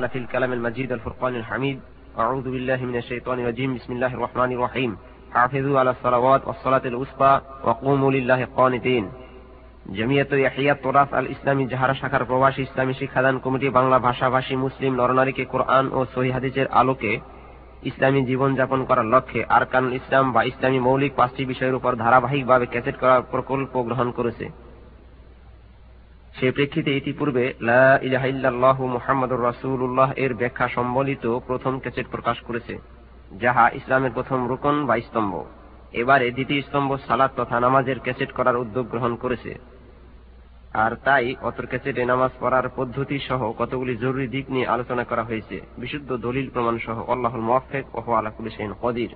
في الكلام المجيد الفرقان الحميد أعوذ بالله من الشيطان الرجيم بسم الله الرحمن الرحيم حافظوا على الصلوات والصلاة الوسطى وقوموا لله قانتين জমিয়ত ইয়াহিয়া তোরাফ আল ইসলামী জাহারা শাখার প্রবাসী ইসলামী শিক্ষাদান কমিটি বাংলা ভাষাভাষী মুসলিম নরনারীকে কোরআন ও সহি হাদিসের আলোকে ইসলামী জীবন যাপন করার লক্ষ্যে আরকান ইসলাম বা ইসলামী মৌলিক পাঁচটি বিষয়ের উপর ধারাবাহিকভাবে ক্যাসেট করার প্রকল্প গ্রহণ করেছে সে প্রেক্ষিতে ইতিপূর্বে মুহাম্মদুর রাসুল্লাহ এর ব্যাখ্যা সম্বলিত প্রথম ক্যাসেট প্রকাশ করেছে, যাহা ইসলামের প্রথম রুকন বা স্তম্ভ। এবারে দ্বিতীয় স্তম্ভ সালাদ তথা নামাজের ক্যাসেট করার উদ্যোগ গ্রহণ করেছে। আর তাই অতর ক্যাসেটে নামাজ পড়ার পদ্ধতি সহ কতগুলি জরুরি দিক নিয়ে আলোচনা করা হয়েছে, বিশুদ্ধ দলিল প্রমাণ সহ আল্লাহুল মোয়াফেক ও আলাকুল সেন কদির।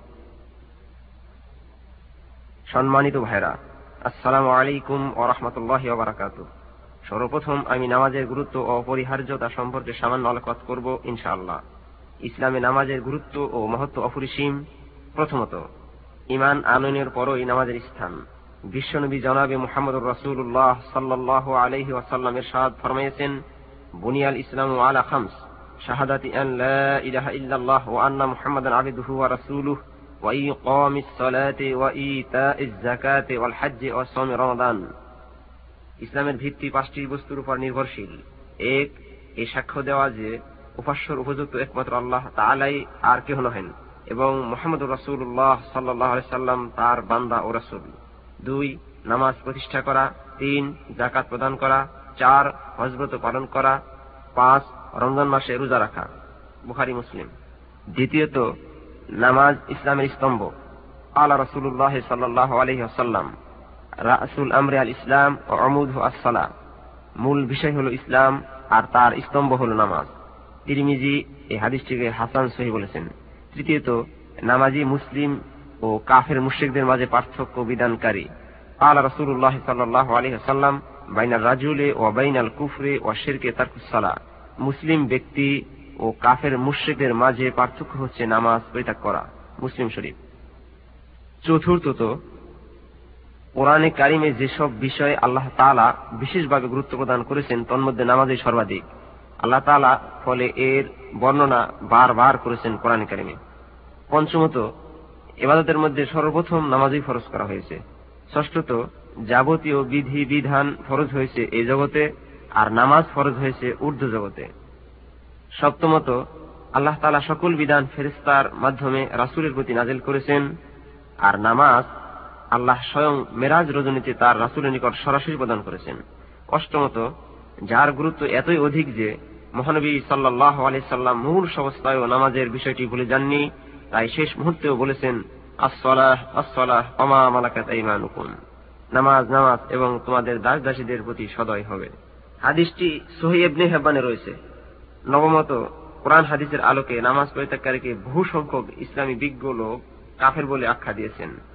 সম্মানিত ভাইরা আসসালামু আলাইকুম ও রহমতুল্লাহ সর্বপ্রথম আমি নামাজের গুরুত্ব ও অপরিহার্যতা সম্পর্কে সামান্য আলোকপাত করব, ইনশাআল্লাহ। ইসলামে নামাজের গুরুত্ব ও মহত্ব অপরিসীম। প্রথমত ইমান আনয়নের পরই নামাজের স্থান। বিশ্বনবী জনাবে মোহাম্মদ রসুল্লাহ সাল্লাহ আলহি ওয়াসাল্লামের সাদ ফরমাইয়েছেন বুনিয়াল ইসলাম আলা খামস, শাহাদাতি আন ইলাহা ইল্লাল্লাহ ওয়া আন্না মুহাম্মাদান আবদুহু ওয়া রাসূলুহু ওয়া ইকামিস সালাতি ওয়া ইতাইজ যাকাতি ওয়াল হজ্জি ওয়া সাওমি রমাদান। ইসলামের ভিত্তি পাঁচটি বস্তুর উপর নির্ভরশীল। এক এই সাক্ষ্য দেওয়া যে উপাস্যর উপযুক্ত একমাত্র আল্লাহ তালাই আর কেহ নহেন এবং মোহাম্মদ রসুল্লাহ সাল্লাহ সাল্লাম তার বান্দা ও রসুল। দুই, নামাজ প্রতিষ্ঠা করা। তিন জাকাত প্রদান করা। চার হজব্রত পালন করা। পাঁচ, রমজান মাসে রোজা রাখা। বুখারি, মুসলিম। দ্বিতীয়ত, নামাজ ইসলামের স্তম্ভ। আল্লাহ রসুল্লাহ সাল্লাহ আলহি আসাল্লাম রাসুল আমরে আল ইসলাম ও অমুদ আসসালা মূল বিষয় হল ইসলাম আর তার স্তম্ভ হল নামাজ। তিরিমিজি এই হাদিসটিকে হাসান সহি বলেছেন। তৃতীয়ত, নামাজি মুসলিম ও কাফের মুশ্রিকদের মাঝে পার্থক্য বিধানকারী। আল রসুল্লাহ সাল্লাহ আলহিহাল্লাম বাইনাল রাজুলে ও বাইনাল কুফরে ও শেরকে তারকুসালা মুসলিম ব্যক্তি ও কাফের মুশ্রিকদের মাঝে পার্থক্য হচ্ছে নামাজ পরিত্যাগ করা, মুসলিম শরীফ। চতুর্থত কোরআনে কারিমে যেসব বিষয়ে আল্লাহ তালা বিশেষভাবে গুরুত্ব প্রদান করেছেন, তন্মধ্যে নামাজই সর্বাধিক। আল্লাহ তালা ফলে এর বর্ণনা বারবার করেছেন কোরআনে কারিমে। পঞ্চমত এবাদতের মধ্যে সর্বপ্রথম নামাজই ফরজ করা হয়েছে। ষষ্ঠত, যাবতীয় বিধি, বিধান ফরজ হয়েছে এই জগতে, আর নামাজ ফরজ হয়েছে ঊর্ধ্ব জগতে। সপ্তমত, আল্লাহ তালা সকল বিধান ফেরিস্তার মাধ্যমে রাসুলের প্রতি নাজেল করেছেন, আর নামাজ আল্লাহ স্বয়ং মেরাজ রজনীতে তার রাসুলের নিকট সরাসরি প্রদান করেছেন। অষ্টমত, যার গুরুত্ব এতই অধিক যে মহানবী সাল্লাহ আলাইসাল্লাম মূল অবস্থায় নামাজের বিষয়টি ভুলে যাননি, তাই শেষ মুহূর্তেও বলেছেন আসলাহ আসলাহ অমা নামাজ নামাজ এবং তোমাদের দাস দাসীদের প্রতি সদয় হবে। হাদিসটি সহি এবনে হেব্বানে রয়েছে। নবমত, কোরআন হাদিসের আলোকে নামাজ পরিত্যাগকারীকে বহু সংখ্যক ইসলামী বিজ্ঞ লোক কাফের বলে আখ্যা দিয়েছেন।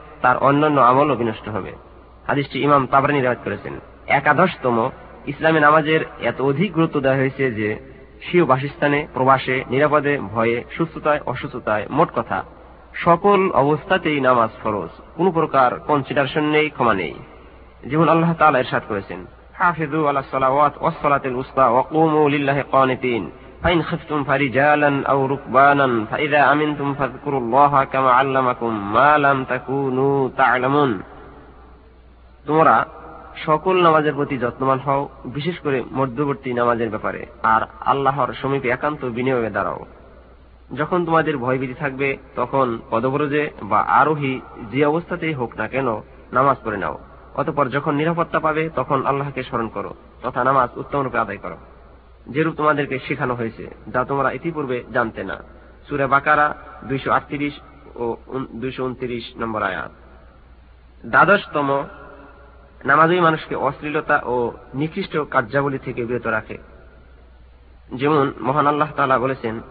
তার অন্যান্য আমলও বিনষ্ট হবে। হাদিসটি ইমাম তাবরানি রেওয়াজ করেছেন। একাদশতম ইসলামী নামাজের এত অধিক গুরুত্ব দেওয়া হয়েছে যে, স্বীয় বাসস্থানে, প্রবাসে, নিরাপদে, ভয়ে, সুস্থতায়, অসুস্থতায়, মোট কথা, সকল অবস্থাতেই নামাজ ফরজ। কোন প্রকার কনসিডারেশন নেই, ক্ষমা নেই। যেমন আল্লাহ তাআলা ইরশাদ করেছেন হাফিজু আলা সালাওয়াত ওয়াস সালাতিল উসতা ওয়া কুমু লিল্লাহি কানিতিন فإن خفتم فرجالا أو ركبانا فإذا أمنتم فاذكروا الله كما علمكم ما لم تكونوا تعلمون তোমরা সকল নামাজের প্রতি যত্নবান হও বিশেষ করে মধ্যবর্তী নামাজের ব্যাপারে আর আল্লাহর সমীপে একান্ত বিনিয়োগে দাঁড়াও যখন তোমাদের ভয়ভীতি থাকবে তখন পদব্রজে বা আরোহী যে অবস্থাতেই হোক না কেন নামাজ পড়ে নাও অতপর যখন নিরাপত্তা পাবে তখন আল্লাহকে স্মরণ করো তথা নামাজ উত্তম রূপে আদায় করো যেরূপ তোমাদেরকে শেখানো হয়েছে, যা তোমরা ইতিপূর্বে জানতে না। সুরে বাকারা দুইশো আটত্রিশ ও দুইশো উনত্রিশ নম্বর আয়াত। দ্বাদশতম, নামাজই মানুষকে অশ্লীলতা ও নিকৃষ্ট কার্যাবলী থেকে বিরত রাখে। যেমন মহান আল্লাহ তালা বলেছেন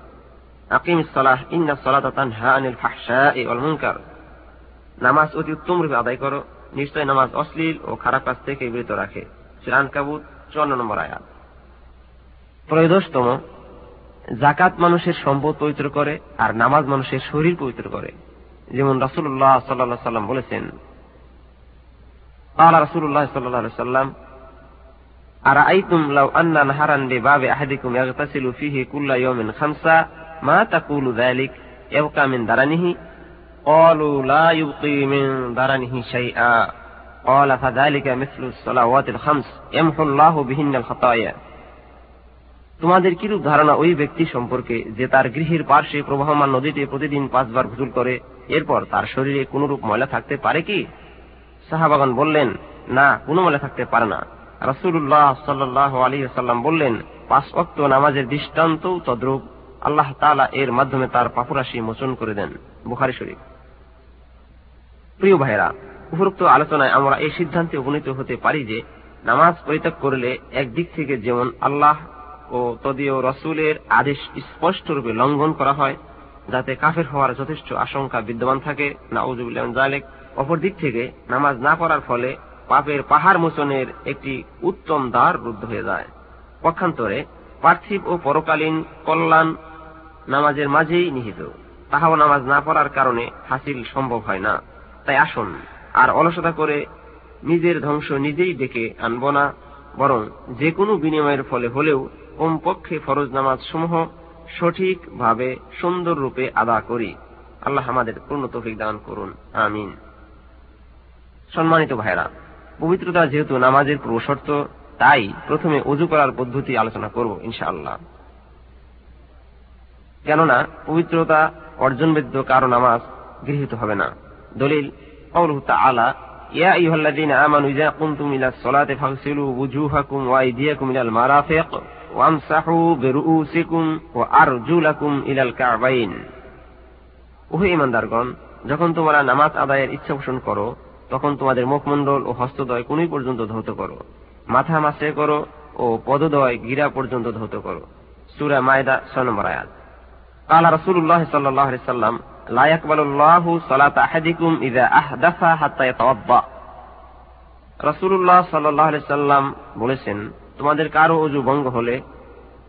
আকিম সালাহ, ইন্না সালাতা তানহা আনিল ফাহশাই ওয়াল মুনকার। নামাজ অতি উত্তম রূপে আদায় করো, নিশ্চয় নামাজ অশ্লীল ও খারাপ কাজ থেকে বিরত রাখে। শ্রীরান কাবুত চুয়ান্ন নম্বর আয়াত। ত্রয়োদশতম জাকাত মানুষের সম্পদ পবিত্র করে আর নামাজ মানুষের শরীর পবিত্র করে যেমন রাসুল্লাহ সাল্লাহ সাল্লাম বলেছেন قال رسول الله صلى الله عليه وسلم أرأيتم لو أن نهرا بباب أحدكم يغتسل فيه كل يوم خمسة ما تقول ذلك يبقى من درنه قالوا لا يبقي من درنه شيئا قال فذلك مثل الصلوات الخمس يمحو الله بهن الخطايا তোমাদের কিরূপ ধারণা ওই ব্যক্তি সম্পর্কে যে তার গৃহের পার্শ্বে প্রবাহমান নদীতে প্রতিদিন পাঁচবার গোসল করে? এরপর তার শরীরে কোনরূপ ময়লা থাকতে পারে কি? সাহাবাগান বললেন, না, কোনো ময়লা থাকতে পারে না। রসুল্লাহ সাল্লাহ আলী সাল্লাম বললেন, পাঁচ অক্ত নামাজের দৃষ্টান্ত তদ্রুপ। আল্লাহ তালা এর মাধ্যমে তার পাপুরাশি মোচন করে দেন। বুখারি শরীফ। প্রিয় ভাইরা উপরোক্ত আলোচনায় আমরা এই সিদ্ধান্তে উপনীত হতে পারি যে, নামাজ পরিত্যাগ করলে একদিক থেকে যেমন আল্লাহ ও তদীয় রসুলের আদেশ স্পষ্টরূপে লঙ্ঘন করা হয়, যাতে কাফের হওয়ার যথেষ্ট আশঙ্কা বিদ্যমান থাকে। না জালেক অপর দিক থেকে নামাজ না পড়ার ফলে পাপের পাহাড় মোচনের একটি উত্তম দ্বার রুদ্ধ হয়ে যায়। পক্ষান্তরে পার্থিব ও পরকালীন কল্যাণ নামাজের মাঝেই নিহিত। তাহাও নামাজ না পড়ার কারণে হাসিল সম্ভব হয় না। তাই আসুন, আর অলসতা করে নিজের ধ্বংস নিজেই ডেকে আনব না, বরং যে কোনো বিনিময়ের ফলে হলেও কমপক্ষে ফরজ নামাজ সমূহ সঠিকভাবে সুন্দর রূপে আদা করি আল্লাহ আমাদের পূর্ণ তফিক দান করুন আমিন সম্মানিত ভাইরা পবিত্রতা যেহেতু নামাজের পূর্বশর্ত তাই প্রথমে অজু করার পদ্ধতি আলোচনা করব ইনশাআল্লাহ কেননা পবিত্রতা অর্জন ব্যতীত কারো নামাজ গৃহীত হবে না দলিল قوله تعالى يا أيها الذين آمنوا إذا قمتم إلى الصلاة فاغسلوا وجوهكم وأيديكم إلى المرافق وامسحوا برؤوسكم وأرجلكم إلى الكعبين ওহে ইমানদারগণ যখন তোমরা নামাজ আদায়ের ইচ্ছা পোষণ করো তখন তোমাদের মুখমণ্ডল ও হস্তদয় কোনই পর্যন্ত ধৌত করো মাথা মাসে করো ও পদদয় গিরা পর্যন্ত ধৌত করো সুরা মায়দা ছয় নম্বর আয়াত قال رسول الله صلى الله عليه وسلم لا يقبل الله صلاة أحدكم إذا أحدث حتى يتوضأ রাসূলুল্লাহ সাল্লাল্লাহু আলাইহি সাল্লাম বলেছেন তোমাদের কারও অজু ভঙ্গ হলে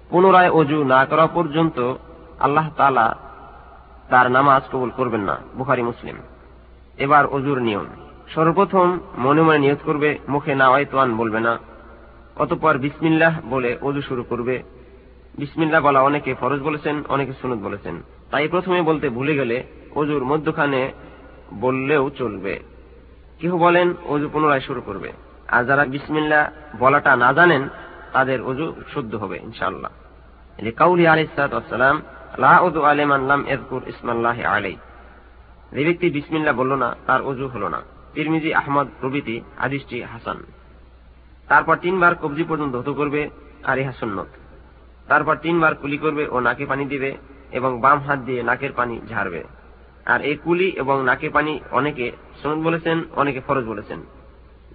পুনরায় অজু না করা পর্যন্ত আল্লাহ তাআলা তার নামাজ কবুল করবেন না, বুখারী, মুসলিম। এবার অজুর নিয়ম। সর্বপ্রথম মনে মনে নিয়ত করবে, মুখে নাওয়াই তোয়ান বলবে না। অতপর বিসমিল্লাহ বলে অজু শুরু করবে। বিসমিল্লাহ বলা অনেকে ফরজ বলেছেন, অনেকে সুনত বলেছেন। তাই প্রথমে বলতে ভুলে গেলে অজুর মধ্যখানে বললেও চলবে। কেউ বলেন, অজু পুনরায় শুরু করবে। আর যারা বিসমিল্লা বলাটা না জানেন তাদের অজু শুদ্ধ হবে, ইনশাআল্লাহ। কাউলি আলাইসালাম লা উদু আলিমান লাম এজকুর ইসমাল্লাহ আলাই যে ব্যক্তি বিসমিল্লা বলল না, তার অজু হল না। তিরমিজি, আহমদ, প্রভৃতি আদিশটি হাসান। তারপর তিনবার কবজি পর্যন্ত ধুতো করবে, আর ইহা সুন্নত। তারপর তিনবার কুলি করবে ও নাকে পানি দিবে এবং বাম হাত দিয়ে নাকের পানি ঝাড়বে। আর এই কুলি এবং নাকে পানি অনেকে সনদ বলেছেন, অনেকে ফরজ বলেছেন।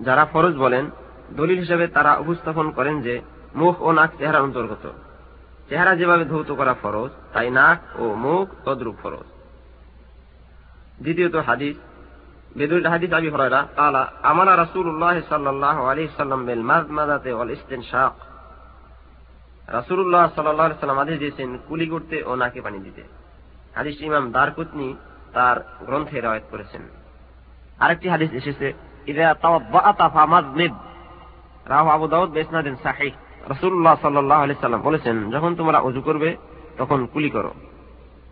যারা ফরজ বলেন দলিল হিসেবে তারা উপস্থাপন করেন যে মুখ ও নাক চেহারার অন্তর্গত চেহারা যেভাবে ধৌত করা ফরজ তাই নাক ও মুখ তদ্রুপ ফরজ দ্বিতীয়ত হাদিস বেদুল হাদিস আবি হরাইরা قال امر رسول الله صلى الله عليه وسلم بالمضمضه والاستنشاق রাসূলুল্লাহ সাল্লাল্লাহু আলাইহি সাল্লাম আদেশ দিয়েছেন কুলি করতে ও নাকে পানি দিতে হাদিস ইমাম দারকুতনি তার গ্রন্থে রওয়ায়াত করেছেন আরেকটি হাদিস এসেছে ইদা তাওয়াদ্দাআতা ফামাযলিব রাওয়াহ আবু দাউদ বিসনাদিন সাহিহ। রাসূলুল্লাহ সাল্লাল্লাহু আলাইহি সাল্লাম বলেছেন, যখন তোমরা ওযু করবে, তখন কুলি করো।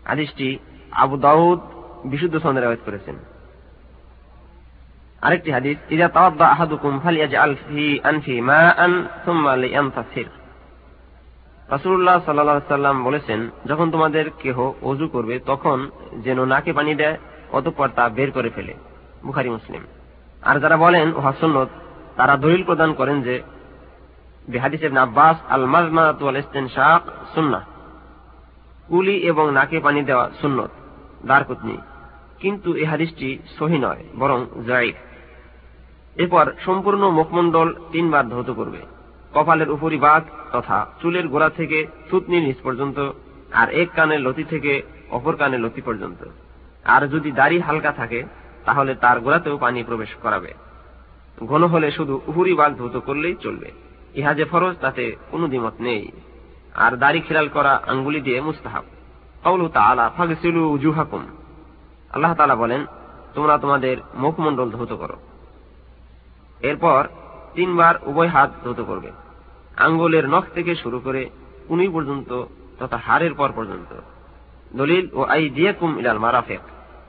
হাদিসটি আবু দাউদ বিশুদ্ধ সনদে রওয়ায়াত করেছেন। আরেকটি হাদিস ইদা তাওয়াদ্দা আহাদুকুম ফালিয়াজআল ফি আনফি মাআন সুম্মা লিয়ানতাসির। রাসূলুল্লাহ সাল্লাল্লাহু আলাইহি সাল্লাম বলেছেন, যখন তোমাদের কেহ ওযু করবে, তখন যেন নাকে পানি দেয়, অতঃপর তা বের করে ফেলে। বুখারী, মুসলিম। আর যারা বলেন ওহা সুন্নত তারা দলিল প্রদান করেন যে আব্বাস আল কুলি এবং নাকে পানি দেওয়া সুন্নত, দারকুতনি। কিন্তু হাদিসটি সহি নয়, বরং জাইফ এরপর সম্পূর্ণ মুখমণ্ডল তিনবার ধৌত করবে। কপালের উপরি বাঘ তথা চুলের গোড়া থেকে থুতনির নিচ পর্যন্ত, আর এক কানের লতি থেকে অপর কানের লতি পর্যন্ত। আর যদি দাড়ি হালকা থাকে, তাহলে তার গোড়াতেও পানি প্রবেশ করাবে। ঘন হলে শুধু উপরি বাঘ ধৌত করলেই চলবে। ইহা যে ফরজ, তাতে কোনো দ্বিমত নেই। আর দাড়ি খেলাল করা আঙ্গুলি দিয়ে মুস্তাহাব। কৌলু ফাগসিলু জুহাকুম আল্লাহ তালা বলেন, তোমরা তোমাদের মুখমণ্ডল ধৌত করো। এরপর তিনবার উভয় হাত ধৌত করবে। আঙ্গুলের নখ থেকে শুরু করে কুনি পর্যন্ত তথা হাড়ের পর পর্যন্ত। দলিল, ও আই দিয়াকুম ইলাল মারাফেক।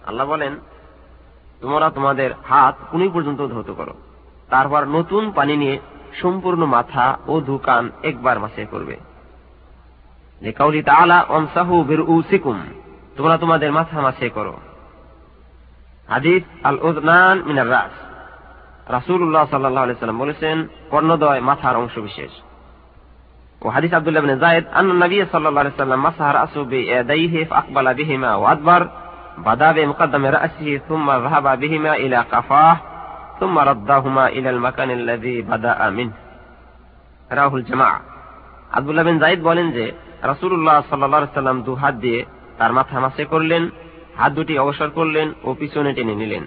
আল্লাহ বলেন, তোমরা তোমাদের হাত কুনি পর্যন্ত ধৌত করো। তারপর নতুন পানি নিয়ে সম্পূর্ণ মাথা ও দুকান একবার মাসে করবে। তোমরা তোমাদের মাথা মাসে করো। হাদিস আল উদনান মিনার রাস। রাসুল্লাহ সাল্লাম বলেছেন, কর্ণদয় মাথার অংশ বিশেষ ও হাদিস আব্দুল্লাহ জায়েদ আন নবী সাল্লাল্লাহু সাল্লাম বিহিমা ওয়া আদবার, বাদা বিহিমা ইলা কাফাহ। ثم ردهما الى المكان الذي بدا منه রাহুল জামা আব্দুল্লাহ বিন জায়েদ বলেন যে রাসূলুল্লাহ সাল্লাল্লাহু আলাইহি সাল্লাম দু হাত দিয়ে তার মাথা মাসে করলেন হাত দুটি অবসর করলেন ও পিছনে টেনে নিলেন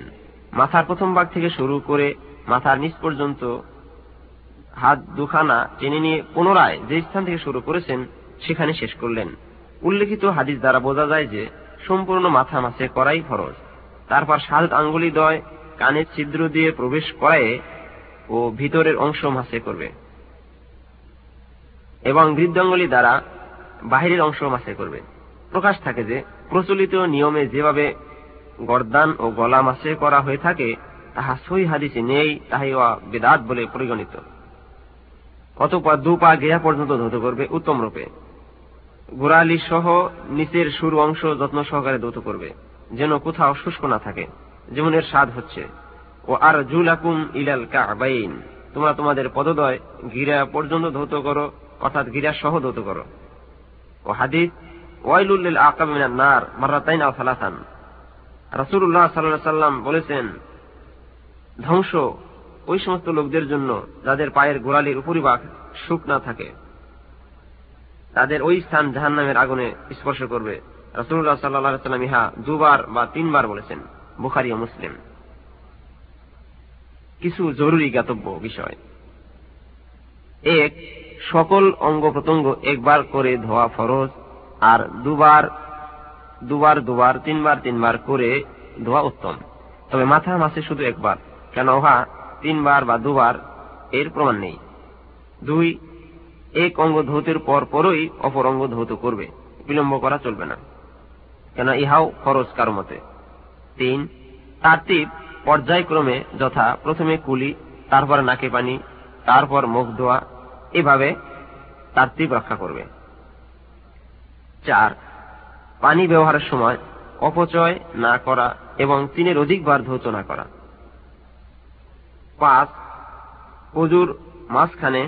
মাথার প্রথম ভাগ থেকে শুরু করে মাথার নিচ পর্যন্ত হাত দুখানা টেনে নিয়ে পুনরায় যে স্থান থেকে শুরু করেছেন সেখানে শেষ করলেন উল্লেখিত হাদিস দ্বারা বোঝা যায় যে সম্পূর্ণ মাথা মাসে করাই ফরজ তারপর সাত আঙ্গুলি দয় কানের ছিদ্র দিয়ে প্রবেশ করায় ও ভিতরের অংশ মাসে করবে এবং বৃদ্ধাঙ্গুলি দ্বারা বাহিরের অংশ মাসে করবে। প্রকাশ থাকে যে, প্রচলিত নিয়মে যেভাবে গর্দান ও গলা মাসে করা হয়ে থাকে, তাহা সই হাদিসে নেই, তাহাই বেদাত বলে পরিগণিত। অতপর দু পা গেয়া পর্যন্ত ধৌত করবে উত্তম রূপে। গোড়ালি সহ নিচের সুর অংশ যত্ন সহকারে ধৌত করবে, যেন কোথাও শুষ্ক না থাকে। যেমন এর স্বাদ হচ্ছে। ও আর জুলাকুম ইলাল কাবাইন। তোমরা তোমাদের পদদয় গিরা পর্যন্ত ধৌত করো, অর্থাৎ গিরা সহ ধৌত করো। ও মিনান নার সালাসান। রাসূলুল্লাহ সাল্লাম বলেছেন, ধ্বংস ওই সমস্ত লোকদের জন্য যাদের পায়ের গোড়ালির উপরিভাগ থাকে, তাদের ওই স্থান জাহান নামের আগুনে স্পর্শ করবে। রসুল্লাহ সাল্লাহ সাল্লাম ইহা দুবার বা তিনবার বলেছেন। বুখারি ও মুসলিম। কিছু জরুরি জ্ঞাতব্য বিষয়। এক, সকল অঙ্গ প্রত্যঙ্গ একবার করে ধোয়া ফরজ আর দুবার দুবার দুবার, তিনবার তিনবার করে ধোয়া উত্তম। তবে মাথা মাসে শুধু একবার, কেন উহা তিনবার বা দুবার এর প্রমাণ নেই। দুই, এক অঙ্গ ধৌতের পর পরই অপর অঙ্গ ধৌত করবে। বিলম্ব করা চলবে না। কেন ইহাও খরচ কারও মতে। তিন তারতিব পর্যায়ক্রমে যথা প্রথমে কুলি, তারপর নাকে পানি, তারপর মুখ ধোয়া, এভাবে তারতিব রক্ষা করবে। চার, পানি ব্যবহারের সময় অপচয় না করা এবং তিনের অধিকবার ধৌত না করা। পাঁচ অজুর মাঝখানে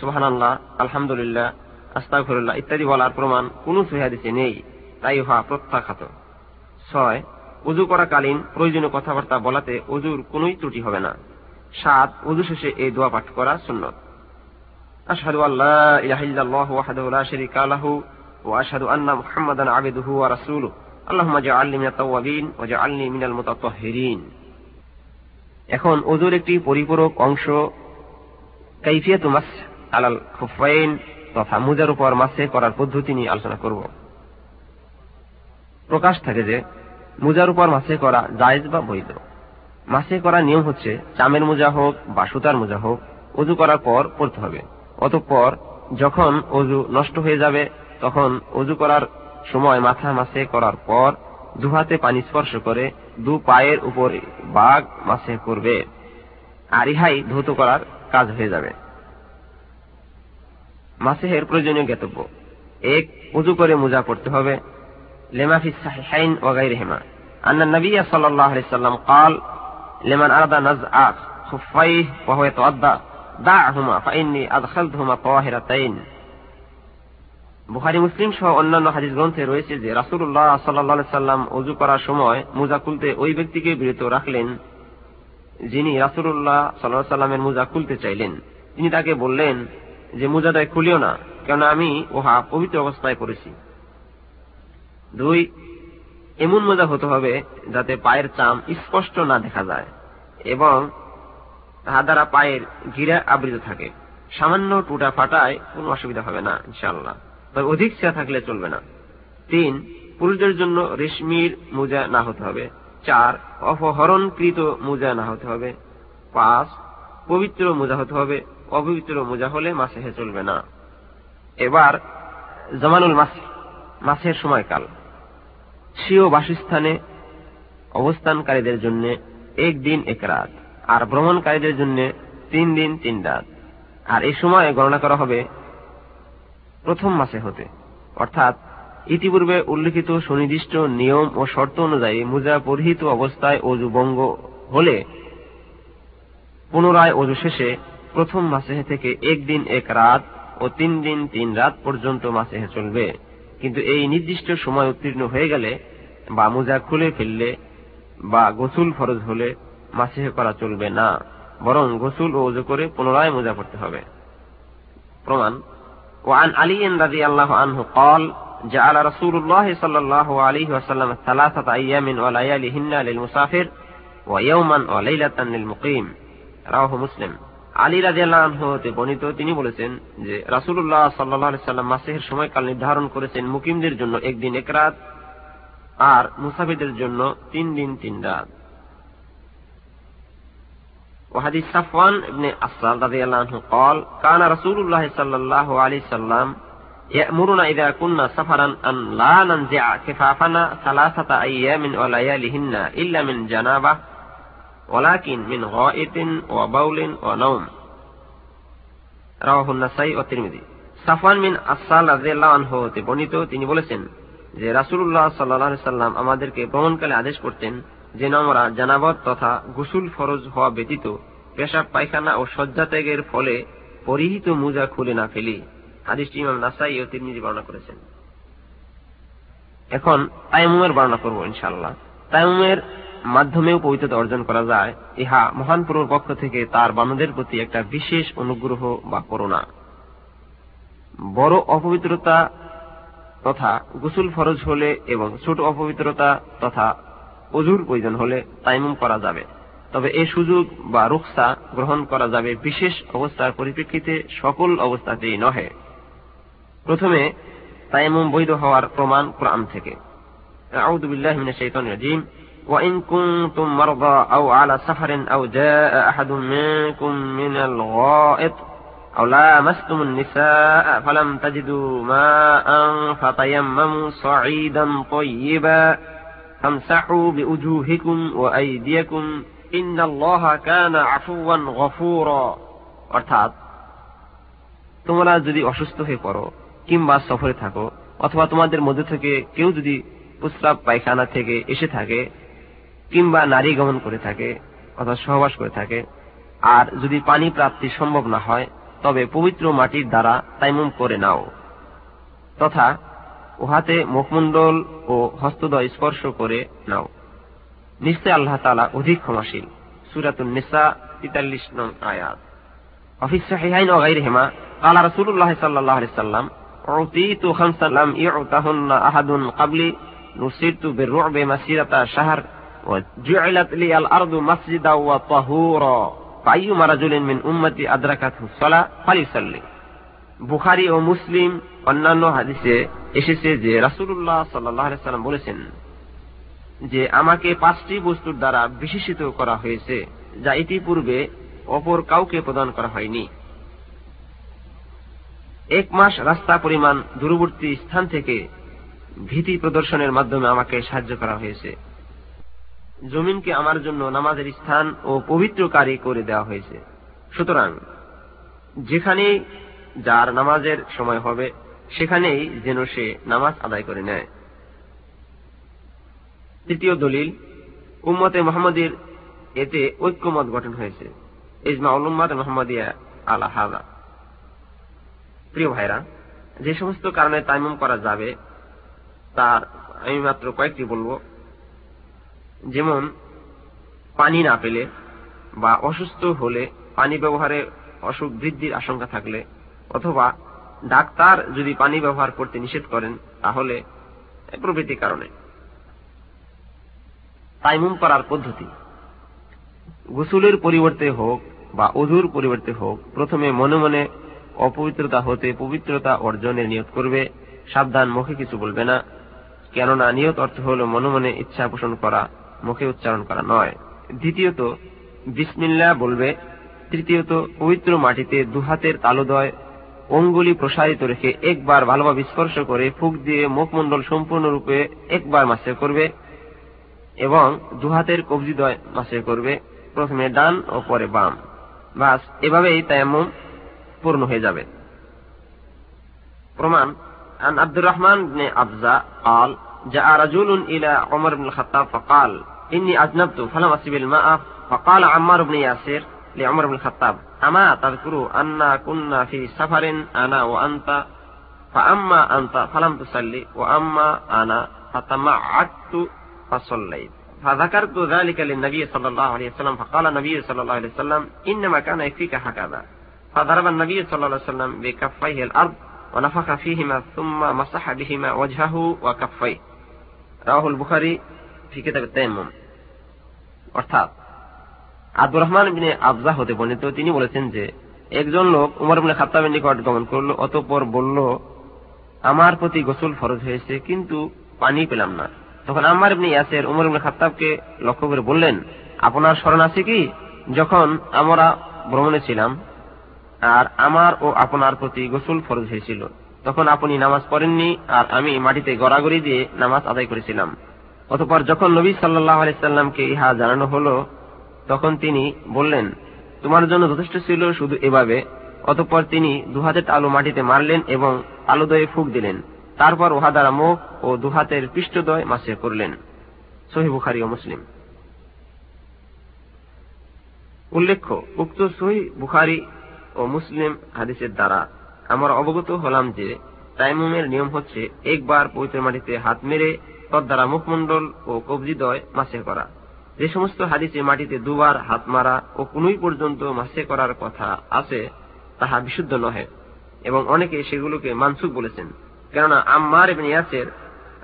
সুহান আল্লাহ আলহামদুলিল্লাহ আস্তাফরুল্লাহ ইত্যাদি বলার প্রমাণ কোন সহিদিসে নেই, তাই উহা প্রত্যাখ্যাত। ছয় উজু করাকালীন প্রয়োজনীয় কথাবার্তা বলাতে অজুর কোন ত্রুটি হবে না। সাত উজু শেষে এই দোয়া পাঠ করা সুন্নত। এখন একটি পরিপূরক অংশ, কাইফিয়াত মাস খুফাইন তথা মুজার উপর মাসে করার পদ্ধতি নিয়ে আলোচনা করব। প্রকাশ থাকে যে মুজার উপর মাসে করা জায়েজ বা বৈধ। মাসে করার নিয়ম হচ্ছে, চামের মোজা হোক বা সুতার মোজা হোক, অজু করার পর পড়তে হবে। অতঃপর যখন অজু নষ্ট হয়ে যাবে, তখন অজু করার সময় মাথা মাসে করার পর দুহাতে পানি স্পর্শ করে দু পায়ের উপর বাঘ মাসে করবে। আর ইহাই ধৌত করার কাজ হয়ে যাবে। মাসেহের প্রয়োজনীয় জ্ঞাতব্য। এক উজু করে মোজা পড়তে হবে। লেমাফি সাহিহাইন ওয়াগাইরহিমা আন্না নবী সাল্লাল্লাহু আলাইহি সাল্লাম قال لمن أراد نزع خفيه وهو يتوضأ دعهما فإني أدخلتهما طاهرتين বুখারি মুসলিম সহ অন্যান্য হাদিস গ্রন্থে রয়েছে যে রাসুল্লাহ সাল্লা সাল্লাম অজু করার সময় মোজা খুলতে ওই ব্যক্তিকে বিরত রাখলেন যিনি রাসুল্লাহ সাল্লাহ সাল্লামের মোজা খুলতে চাইলেন তিনি তাকে বললেন যে মোজাদায় খুলিও না কেন আমি উহা পবিত্র অবস্থায় করেছি দুই, এমন মোজা হতে হবে যাতে পায়ের চাম স্পষ্ট না দেখা যায় এবং তাহা দ্বারা পায়ের গিরা আবৃত থাকে। সামান্য টুটা ফাটায় কোনো অসুবিধা হবে না ইনশাল্লাহ তবে অধিক ছেঁড়া থাকলে চলবে না। তিন, পুরুষদের জন্য রেশমির মোজা না হতে হবে। চার, অপহরণকৃত মোজা না হতে হবে। পাঁচ, পবিত্র মোজা হতে হবে। অপবিত্র মোজা হলে মাসেহে চলবে না। এবার জমানুল মাস, মাসের সময়কাল। স্বীয় বাসস্থানে অবস্থানকারীদের জন্য এক দিন এক রাত, আর ভ্রমণকারীদের জন্য তিন দিন তিন রাত। আর এই সময় গণনা করা হবে প্রথম মাসে হতে। অর্থাৎ ইতিপূর্বে উল্লিখিত সুনির্দিষ্ট নিয়ম ও শর্ত অনুযায়ী মুজা পরিহিত অবস্থায় অজু বঙ্গ হলে পুনরায় অজু শেষে প্রথম মাসে থেকে একদিন এক রাত ও তিন দিন তিন রাত পর্যন্ত মাসে চলবে। কিন্তু এই নির্দিষ্ট সময় উত্তীর্ণ হয়ে গেলে বা মোজা খুলে ফেললে বা গোসুল ফরজ হলে মাসেহে করা চলবে না বরং গোসুল ও ওজু করে পুনরায় মোজা পড়তে হবে প্রমাণ وعن علي رضي الله عنه قال جعل رسول الله صلى الله عليه وسلم ثلاثة أيام ولياليهن للمسافر ويوما وليلة للمقيم রাহ মুসলিম আলী রাজিয়াল্লাহ হতে বর্ণিত তিনি বলেছেন যে রাসুল্লাহ সাল্লাহ সাল্লাম মাসেহের সময়কাল নির্ধারণ করেছেন মুকিমদের জন্য একদিন এক রাত আর মুসাফিদের জন্য তিন দিন তিন রাত وحديث صفوان بن أصال رضي الله عنه قال كان رسول الله صلى الله عليه وسلم يأمرنا إذا كنا سفرا أن لا ننزع كفافنا ثلاثة أيام ولياليهن إلا من جنابة ولكن من غائط وبول ونوم رواه النسائي والترمذي সাফওয়ান মিন আসাল রাজিয়াল্লাহ আনহু হতে বর্ণিত তিনি বলেছেন যে রাসূলুল্লাহ সাল্লাল্লাহু সাল্লাম আমাদেরকে ভ্রমণকালে আদেশ করতেন যেন আমরা জানাবত তথা গুসুল ফরজ হওয়া ব্যতীত পেশাব, পায়খানা ও শয্যা ত্যাগের ফলে পরিহিত মুজা খুলে না ফেলি। হাদিসটি ইমাম নাসাই ও বর্ণনা করেছেন। এখন তাইমুমের বর্ণনা করব তাইমুমের মাধ্যমেও পবিত্রতা অর্জন করা যায়। ইহা মহান প্রভুর পক্ষ থেকে তার বানদের প্রতি একটা বিশেষ অনুগ্রহ বা করুণা। বড় অপবিত্রতা তথা গুসুল ফরজ হলে এবং ছোট অপবিত্রতা তথা অজুর প্রয়োজন হলে তাইমুম করা যাবে তবে এই সুযোগ বা রুখসা গ্রহণ করা যাবে বিশেষ অবস্থার পরিপ্রেক্ষিতে সকল অবস্থাতেই নহে প্রথমে তাইমুম বৈধ হওয়ার প্রমাণ কোরআন থেকে أعوذ بالله من الشيطان الرجيم وإن كنتم مرضى أو على سفر أو جاء أحد منكم من الغائط أو لامستم النساء فلم تجدوا ماء فتيمموا صعيدا طيبا فامسحوا بوجوهكم وأيديكم إن الله كان عفوا غفورا অর্থাৎ তোমরা যদি অসুস্থ হয়ে পড়ো কিংবা সফরে থাকো অথবা তোমাদের মধ্যে থেকে কেউ যদি প্রস্রাব পায়খানা থেকে এসে থাকে কিংবা নারী গমন করে থাকে অথবা সহবাস করে থাকে আর যদি পানি প্রাপ্তি সম্ভব না হয় তবে পবিত্র মাটির দ্বারা তাইমুম করে নাও তথা উহাতে মুখমণ্ডল ও হস্তদয় স্পর্শ করে নাও নিশ্চয় আল্লাহ তালা অধিক ক্ষমাশীল সুরাতুন নিসা তেতাল্লিশ নং আয়াত অফিস সাহিহাইন ও গাইরহেমা قال رسول الله صلى الله عليه وسلم أعطيت خمسا لم يعطهن أحد قبلي نصرت بالرعب مسيرة شهر وجعلت لي الأرض مسجدا وطهورا ফাইয়ুমা রাজুলিন মিন উম্মতি ফালিসাল্লি বুখারি ও মুসলিম অন্যান্য হাদিসে এসেছে যে রাসুল্লাহ সাল্লাহ সাল্লাম বলেছেন যে আমাকে পাঁচটি বস্তুর দ্বারা বিশেষিত করা হয়েছে, যা ইতিপূর্বে অপর কাউকে প্রদান করা হয়নি। এক মাস রাস্তা পরিমাণ দূরবর্তী স্থান থেকে ভীতি প্রদর্শনের মাধ্যমে আমাকে সাহায্য করা হয়েছে। জমিনকে আমার জন্য নামাজের স্থান ও পবিত্রকারী করে দেওয়া হয়েছে। সুতরাং, যেখানে যার নামাজের সময় হবে, সেখানেই যেন সে নামাজ আদায় করে নেয়। তৃতীয় দলিল, উম্মতে মোহাম্মদের এতে ঐক্যমত গঠন হয়েছে। ইজমা উল্লুম্মাদ মোহাম্মদিয়া আলা হাদা। প্রিয় ভাইরা, যে সমস্ত কারণে তাইমুম করা যাবে, তার আমি মাত্র কয়েকটি বলব। যেমন পানি না পেলে বা অসুস্থ হলে পানি ব্যবহারে অসুখ বৃদ্ধির আশঙ্কা থাকলে অথবা ডাক্তার যদি পানি ব্যবহার করতে নিষেধ করেন, তাহলে প্রভৃতি কারণে। তাইমুম করার পদ্ধতি। গোসুলের পরিবর্তে হোক বা অধুর পরিবর্তে হোক, প্রথমে মনে মনে অপবিত্রতা হতে পবিত্রতা অর্জনের নিয়ত করবে, সাবধান মুখে কিছু বলবে না, কেননা নিয়ত অর্থ হল মনে মনে ইচ্ছা পোষণ করা মুখে উচ্চারণ করা নয়। দ্বিতীয়ত বিসমিল্লা বলবে, তৃতীয়ত, পবিত্র মাটিতে দুহাতের তালুদয়, অঙ্গুলি প্রসারিত রেখে একবার ভালোভাবে স্পর্শ করে ফুক দিয়ে মুখমণ্ডল সম্পূর্ণরূপে একবার মাসে করবে এবং দুহাতের কবজিদয় মাসে করবে, প্রথমে ডান ও পরে বাম। বাস, এভাবেই তায়াম্মুম পূর্ণ হয়ে যাবে। প্রমাণ, আন আব্দুর রহমান আফজা আল جاء رجل إلى عمر بن الخطاب فقال إني أذنبت فلم أصب الماء فقال عمار بن ياسر لعمر بن الخطاب أما تذكر أن كنا في سفر أنا وأنت فأما أنت فلم تصلي وأما أنا فتمعدت فصليت. فذكرت ذلك للنبي صلى الله عليه وسلم فقال النبي صلى الله عليه وسلم إنما كان يكفيك هكذا. فضرب النبي صلى الله عليه وسلم بكفيه الأرض ونفخ فيهما ثم مسح بهما وجهه وكفيه. রাহুল বুখারি ফি কিতাব তাইমুম অর্থাৎ আব্দুর রহমান ইবনে আবজা হতে বর্ণিত, তিনি বলেছেন যে, একজন লোক উমর ইবনে খাত্তাবের নিকট গমন করল, অতপর বলল, আমার প্রতি গোসল ফরজ হয়েছে, কিন্তু পানি পেলাম না। তখন আমার ইবনে ইয়াসের উমর ইবনে খাত্তাবকে লক্ষ্য করে বললেন, আপনার স্মরণ আছে কি? যখন আমরা ভ্রমণে ছিলাম, আর আমার ও আপনার প্রতি গোসল ফরজ হয়েছিল। তখন আপনি নামাজ পড়েননি আর আমি মাটিতে গড়াগড়ি দিয়ে নামাজ আদায় করেছিলাম। অতপর যখন নবী সাল্লাহ আলাইসাল্লামকে ইহা জানানো হলো, তখন তিনি বললেন, তোমার জন্য যথেষ্ট ছিল শুধু এভাবে। অতপর তিনি দুহাতে আলু মাটিতে মারলেন এবং আলুদয়ে ফুক দিলেন। তারপর উহা দ্বারা মুখ ও দুহাতের পৃষ্ঠদয় মাসে করলেন। সহি বুখারি ও মুসলিম। উল্লেখ্য, উক্ত সহি বুখারি ও মুসলিম হাদিসের দ্বারা আমরা অবগত হলাম যে তাইমুমের নিয়ম হচ্ছে একবার পবিত্র মাটিতে হাত মেরে তদ্বারা মুখমণ্ডল ও কবজিদয় মাসে করা। যে সমস্ত হাদিসে মাটিতে দুবার হাত মারা ও কোনই পর্যন্ত মাসে করার কথা আছে, তাহা বিশুদ্ধ নহে এবং অনেকে সেগুলোকে মানসুক বলেছেন। কেননা আম্মার এবং ইয়াসের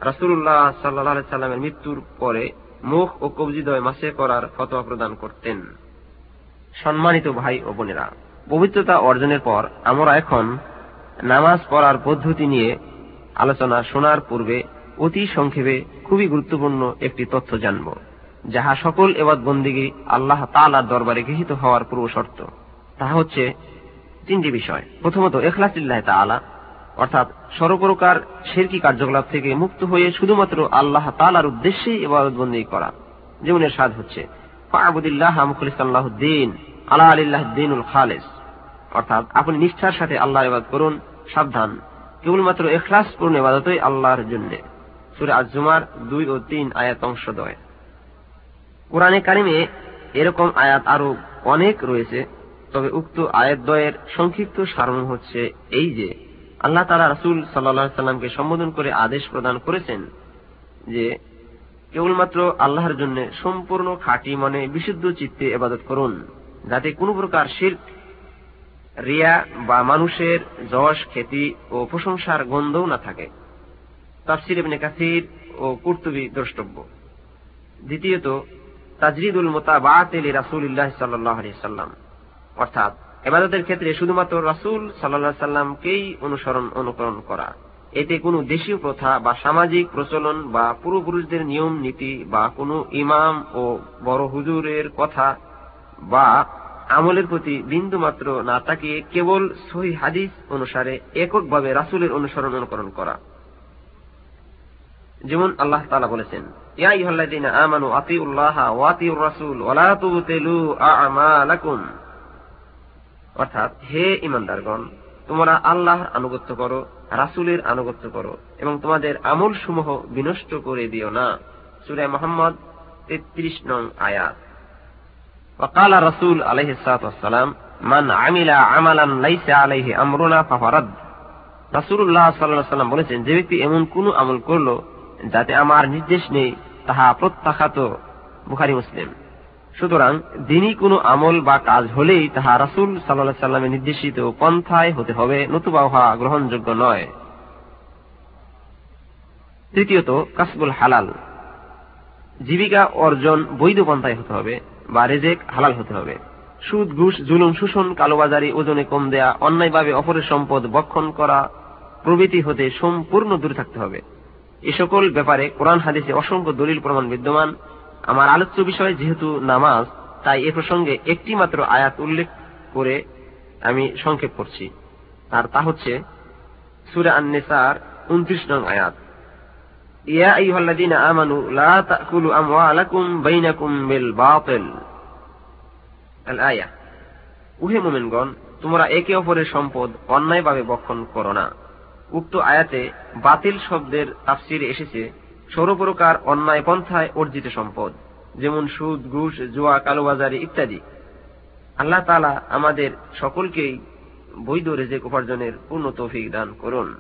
রাসুল্লাহ সাল্লাহ সাল্লামের মৃত্যুর পরে মুখ ও কবজিদয় মাসে করার ফতোয়া প্রদান করতেন। সম্মানিত ভাই ও বোনেরা, পবিত্রতা অর্জনের পর আমরা এখন নামাজ পড়ার পদ্ধতি নিয়ে আলোচনা শোনার পূর্বে অতি সংক্ষেপে খুবই গুরুত্বপূর্ণ একটি তথ্য জানব, যাহা সকল এবাদ বন্দিগি আল্লাহ তালার দরবারে গৃহীত হওয়ার পূর্ব শর্ত। তাহা হচ্ছে তিনটি বিষয়। প্রথমত এখলাসিল্লাহ তালা অর্থাৎ সর্বপ্রকার শেরকি কার্যকলাপ থেকে মুক্ত হয়ে শুধুমাত্র আল্লাহ তালার উদ্দেশ্যেই ইবাদতবন্দি করা, যেমন এর সাদ হচ্ছে, ফাবুদুল্লাহ মুখলিসাল্লাহ দিন আল্লাহ আলিল্লাহ দিনুল খালেস। অর্থাৎ আপনি নিষ্ঠার সাথে আল্লাহর ইবাদ করুন, সাবধান। কেবলমাত্র এখলাস পূর্ণ ইবাদতই আল্লাহর জন্য। সুরে আজুমার দুই ও তিন আয়াত অংশদয় কোরআনে কারিমে এরকম আয়াত আরও অনেক রয়েছে, তবে উক্ত আয়াতদ্বয়ের সংক্ষিপ্ত সারণ হচ্ছে এই যে, আল্লাহ তালা রাসুল সাল্লা সাল্লামকে সম্বোধন করে আদেশ প্রদান করেছেন যে, কেবলমাত্র আল্লাহর জন্য সম্পূর্ণ খাঁটি মনে বিশুদ্ধ চিত্তে এবাদত করুন, যাতে কোনো প্রকার শিল্প রিয়া বা মানুষের যশ, খ্যাতি ও প্রশংসার গন্ধও না থাকে। তাফসির ইবনে কাসির ও কুর্তুবি দ্রষ্টব্য। দ্বিতীয়ত, তাজরিদুল মোতাবাত রাসুল্লাহ সাল্লাহ সাল্লাম। অর্থাৎ এবাদতের ক্ষেত্রে শুধুমাত্র রাসুল সাল্লা সাল্লামকেই অনুসরণ, অনুকরণ করা। এতে কোনো দেশীয় প্রথা বা সামাজিক প্রচলন বা পূর্বপুরুষদের নিয়ম নীতি বা কোনো ইমাম ও বড় হুজুরের কথা বা আমলের প্রতি বিন্দু মাত্র না তাকিয়ে কেবল সহি হাদিস অনুসারে এককভাবে রাসুলের অনুসরণ অনুকরণ করা। যেমন আল্লাহ তালা বলেছেন আমানু অর্থাৎ, হে ইমানদারগণ তোমরা আল্লাহর আনুগত্য করো, রাসুলের আনুগত্য করো এবং তোমাদের আমল সমূহ বিনষ্ট করে দিও না। সুরে মোহাম্মদ তেত্রিশ নং আয়াত। وقال رسول عليه الصلاة والسلام من عمل عملا ليس عليه أمرنا ففرد রাসুল্লাহ সাল্লাহ সাল্লাম বলেছেন যে ব্যক্তি এমন কোন আমল করলো যাতে আমার নির্দেশ নেই তাহা প্রত্যাখ্যাত বুখারি মুসলিম সুতরাং দিনই কোনো আমল বা কাজ হলেই তাহা রাসুল সাল্লাহ সাল্লামের নির্দেশিত পন্থায় হতে হবে নতুবা উহা গ্রহণযোগ্য নয় তৃতীয়ত কাসবুল হালাল জীবিকা অর্জন বৈধ পন্থায় হতে হবে বা রেজেক হালাল হতে হবে। সুদ, ঘুষ, জুলুম, শোষণ, কালোবাজারি, ওজনে কম দেয়া, অন্যায়ভাবে অপরের সম্পদ বক্ষণ করা, প্রভৃতি হতে সম্পূর্ণ দূরে থাকতে হবে। এ সকল ব্যাপারে কোরআন হাদিসে অসংখ্য দলিল প্রমাণ বিদ্যমান। আমার আলোচ্য বিষয় যেহেতু নামাজ, তাই এ প্রসঙ্গে একটি মাত্র আয়াত উল্লেখ করে আমি সংক্ষেপ করছি। আর তা হচ্ছে সুরা আন্নেসার উনত্রিশ নং আয়াত। আইয়ুহাল্লাযীনা আমানু লা তাকুলু আমওয়ালাকুম বাইনাকুম বিল বাতিল। আল আয়া। উহে মুমিনগণ, তোমরা একে অপরের সম্পদ অন্যায়ভাবে বক্ষণ করো না। উক্ত আয়াতে বাতিল শব্দের তাফসিরে এসেছে, সর্বপ্রকার অন্যায় পন্থায় অর্জিত সম্পদ, যেমন সুদ, ঘুষ, জুয়া, কালোবাজারি ইত্যাদি। আল্লাহ তালা আমাদের সকলকেই বৈধ রেজেক উপার্জনের পূর্ণ তৌফিক দান করুন।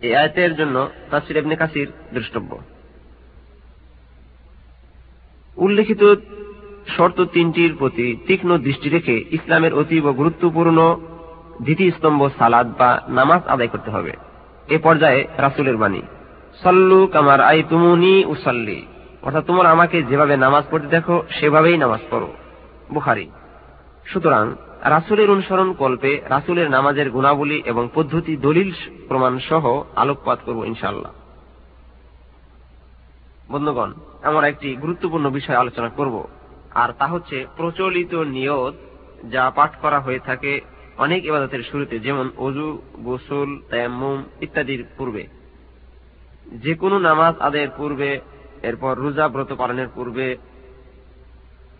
এই আয়তের জন্য তাসির এবনে কাসির দ্রষ্টব্য উল্লেখিত শর্ত তিনটির প্রতি তীক্ষ্ণ দৃষ্টি রেখে ইসলামের অতীব গুরুত্বপূর্ণ দ্বিতীয় স্তম্ভ সালাদ বা নামাজ আদায় করতে হবে। এ পর্যায়ে রাসুলের বাণী, সল্লু কামার আই তুমুনি উসাল্লি। অর্থাৎ তোমরা আমাকে যেভাবে নামাজ পড়তে দেখো, সেভাবেই নামাজ পড়ো। বুখারি, সুতরাং রাসুলের অনুসরণ কল্পে রাসুলের নামাজের গুণাবলী এবং পদ্ধতি দলিল প্রমাণ সহ আলোকপাত করব ইনশাল্লাহ বন্ধুগণ আমরা একটি গুরুত্বপূর্ণ বিষয় আলোচনা করব, আর তা হচ্ছে প্রচলিত নিয়ত যা পাঠ করা হয়ে থাকে অনেক ইবাদতের শুরুতে, যেমন অজু, গোসল, তায়াম্মুম ইত্যাদির পূর্বে। যে কোনো নামাজ আদায়ের পূর্বে, এরপর রোজা ব্রত পালনের পূর্বে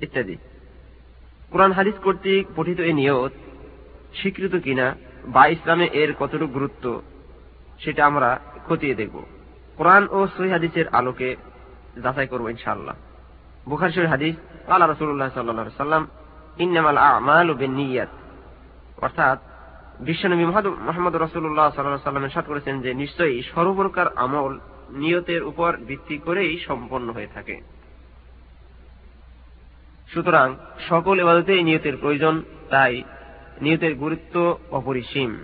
ইত্যাদি। কোরআন হাদিস কর্তৃক পঠিত এই নিয়ত স্বীকৃত কিনা বা ইসলামে এর কতটুকু গুরুত্ব, সেটা আমরা খতিয়ে দেখব। কোরআন ও সহি হাদিসের আলোকে যাচাই করব ইনশাআল্লাহ। বুখার শরীর হাদিস আল্লাহ রসুল্লাহ সাল্লা সাল্লাম ইন্নামাল আমাল ও বেনিয়াত অর্থাৎ বিশ্বনবী মোহাম্মদ রসুল্লাহ সাল্লাহ সাল্লামের সাথ করেছেন যে, নিশ্চয়ই সর্বপ্রকার আমল নিয়তের উপর ভিত্তি করেই সম্পন্ন হয়ে থাকে। সুতরাং সকল এবাদতেই নিয়তের প্রয়োজন, তাই নিয়তের গুরুত্ব অপরিসীম।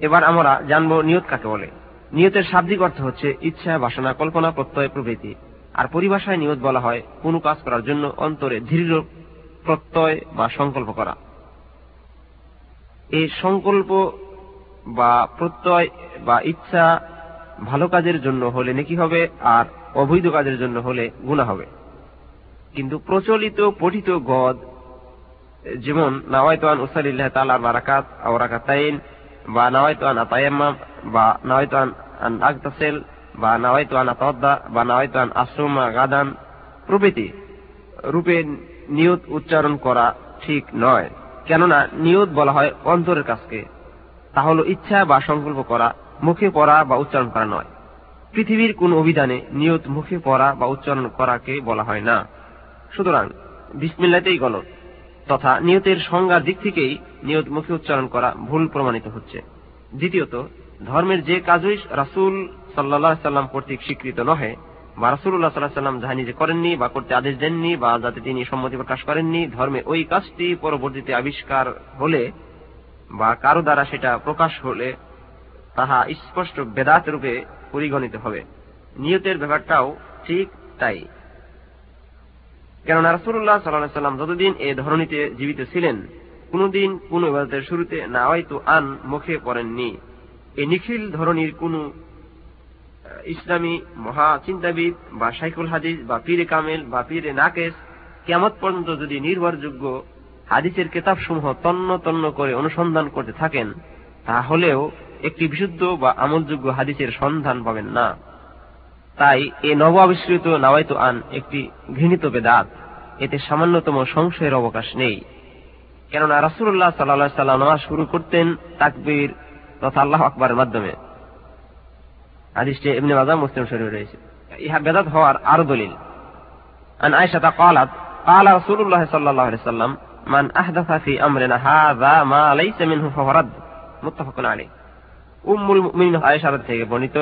এবার আমরা জানব নিয়ত কাকে বলে। নিয়তের শাব্দিক অর্থ হচ্ছে ইচ্ছা, বাসনা, কল্পনা, প্রত্যয় প্রভৃতি আর পরিভাষায় নিয়ত বলা হয় কোনো কাজ করার জন্য অন্তরে দৃঢ় প্রত্যয় বা সংকল্প করা। এই সংকল্প বা প্রত্যয় বা ইচ্ছা ভালো কাজের জন্য হলে নেকি হবে, আর অবৈধ কাজের জন্য হলে গুণা হবে। কিন্তু প্রচলিত, পঠিত গদ, যেমন নাওয়াইতান উসালিল্লাহ তালার বারাকাত আওরাকাতাইন বা নাওয়াইতান আতায়াম্মা বা নাওয়াইতান আগতাসেল, বা নাওয়াইতান আতদ্দা বা নাওয়াইতান আশ্রমা গাদান, প্রভৃতি রূপে নিয়ত উচ্চারণ করা ঠিক নয়। কেননা, নিয়ত বলা হয় অন্তরের কাজকে। তা হল ইচ্ছা বা সংকল্প করা, মুখে পড়া বা উচ্চারণ করা নয়। পৃথিবীর কোন অভিধানে নিয়ত মুখে পড়া বা উচ্চারণ করাকে বলা হয় না। সুতরাং বিসমিল্লাতেই গলত তথা নিয়তের সংজ্ঞার দিক থেকেই নিয়ত মুখে উচ্চারণ করা ভুল প্রমাণিত হচ্ছে। দ্বিতীয়ত, ধর্মের যে কাজই রাসুল সাল্লাহ সাল্লাম কর্তৃক স্বীকৃত নহে, বা রাসুল্লাহ সাল্লাহ সাল্লাম যাহা নিজে করেননি বা করতে আদেশ দেননি বা যাতে তিনি সম্মতি প্রকাশ করেননি, ধর্মে ওই কাজটি পরবর্তীতে আবিষ্কার হলে বা কারও দ্বারা সেটা প্রকাশ হলে তাহা স্পষ্ট বেদাত রূপে পরিগণিত হবে। নিয়তের ব্যাপারটাও ঠিক তাই। কেননা রাসুল্লাহ সাল্লাহ সাল্লাম যতদিন এ ধরনীতে জীবিত ছিলেন, কোনদিন কোন ইবাদতের শুরুতে না হয়তো আন মুখে পড়েননি। এই নিখিল ধরনীর কোন ইসলামী মহা চিন্তাবিদ বা সাইকুল হাদিস বা পীরে কামেল বা পীরে নাকেশ কেমত পর্যন্ত যদি নির্ভরযোগ্য হাদিসের কেতাবসমূহ তন্ন তন্ন করে অনুসন্ধান করতে থাকেন, তাহলেও একটি বিশুদ্ধ বা আমলযোগ্য হাদিসের সন্ধান পাবেন না। তাই এ নব আবিষ্কৃত নাওয়াইত আন একটি ঘৃণিত বেদাত এতে সামান্যতম সংশয়ের অবকাশ নেই কেননা রাসুল্লাহ সাল্লা সাল্লাম নামাজ শুরু করতেন তাকবীর তথা আল্লাহ আকবরের মাধ্যমে হাদিসটি এমনি মাজা মুসলিম শরীফ রয়েছে ইহা বেদাত হওয়ার আরো দলিল আন আয়েশা قالت قال رسول الله صلى الله عليه وسلم من أحدث في أمرنا هذا ما ليس منه فهو رد متفق عليه উম্মুল মুমিনিন আয়েশা থেকে বর্ণিত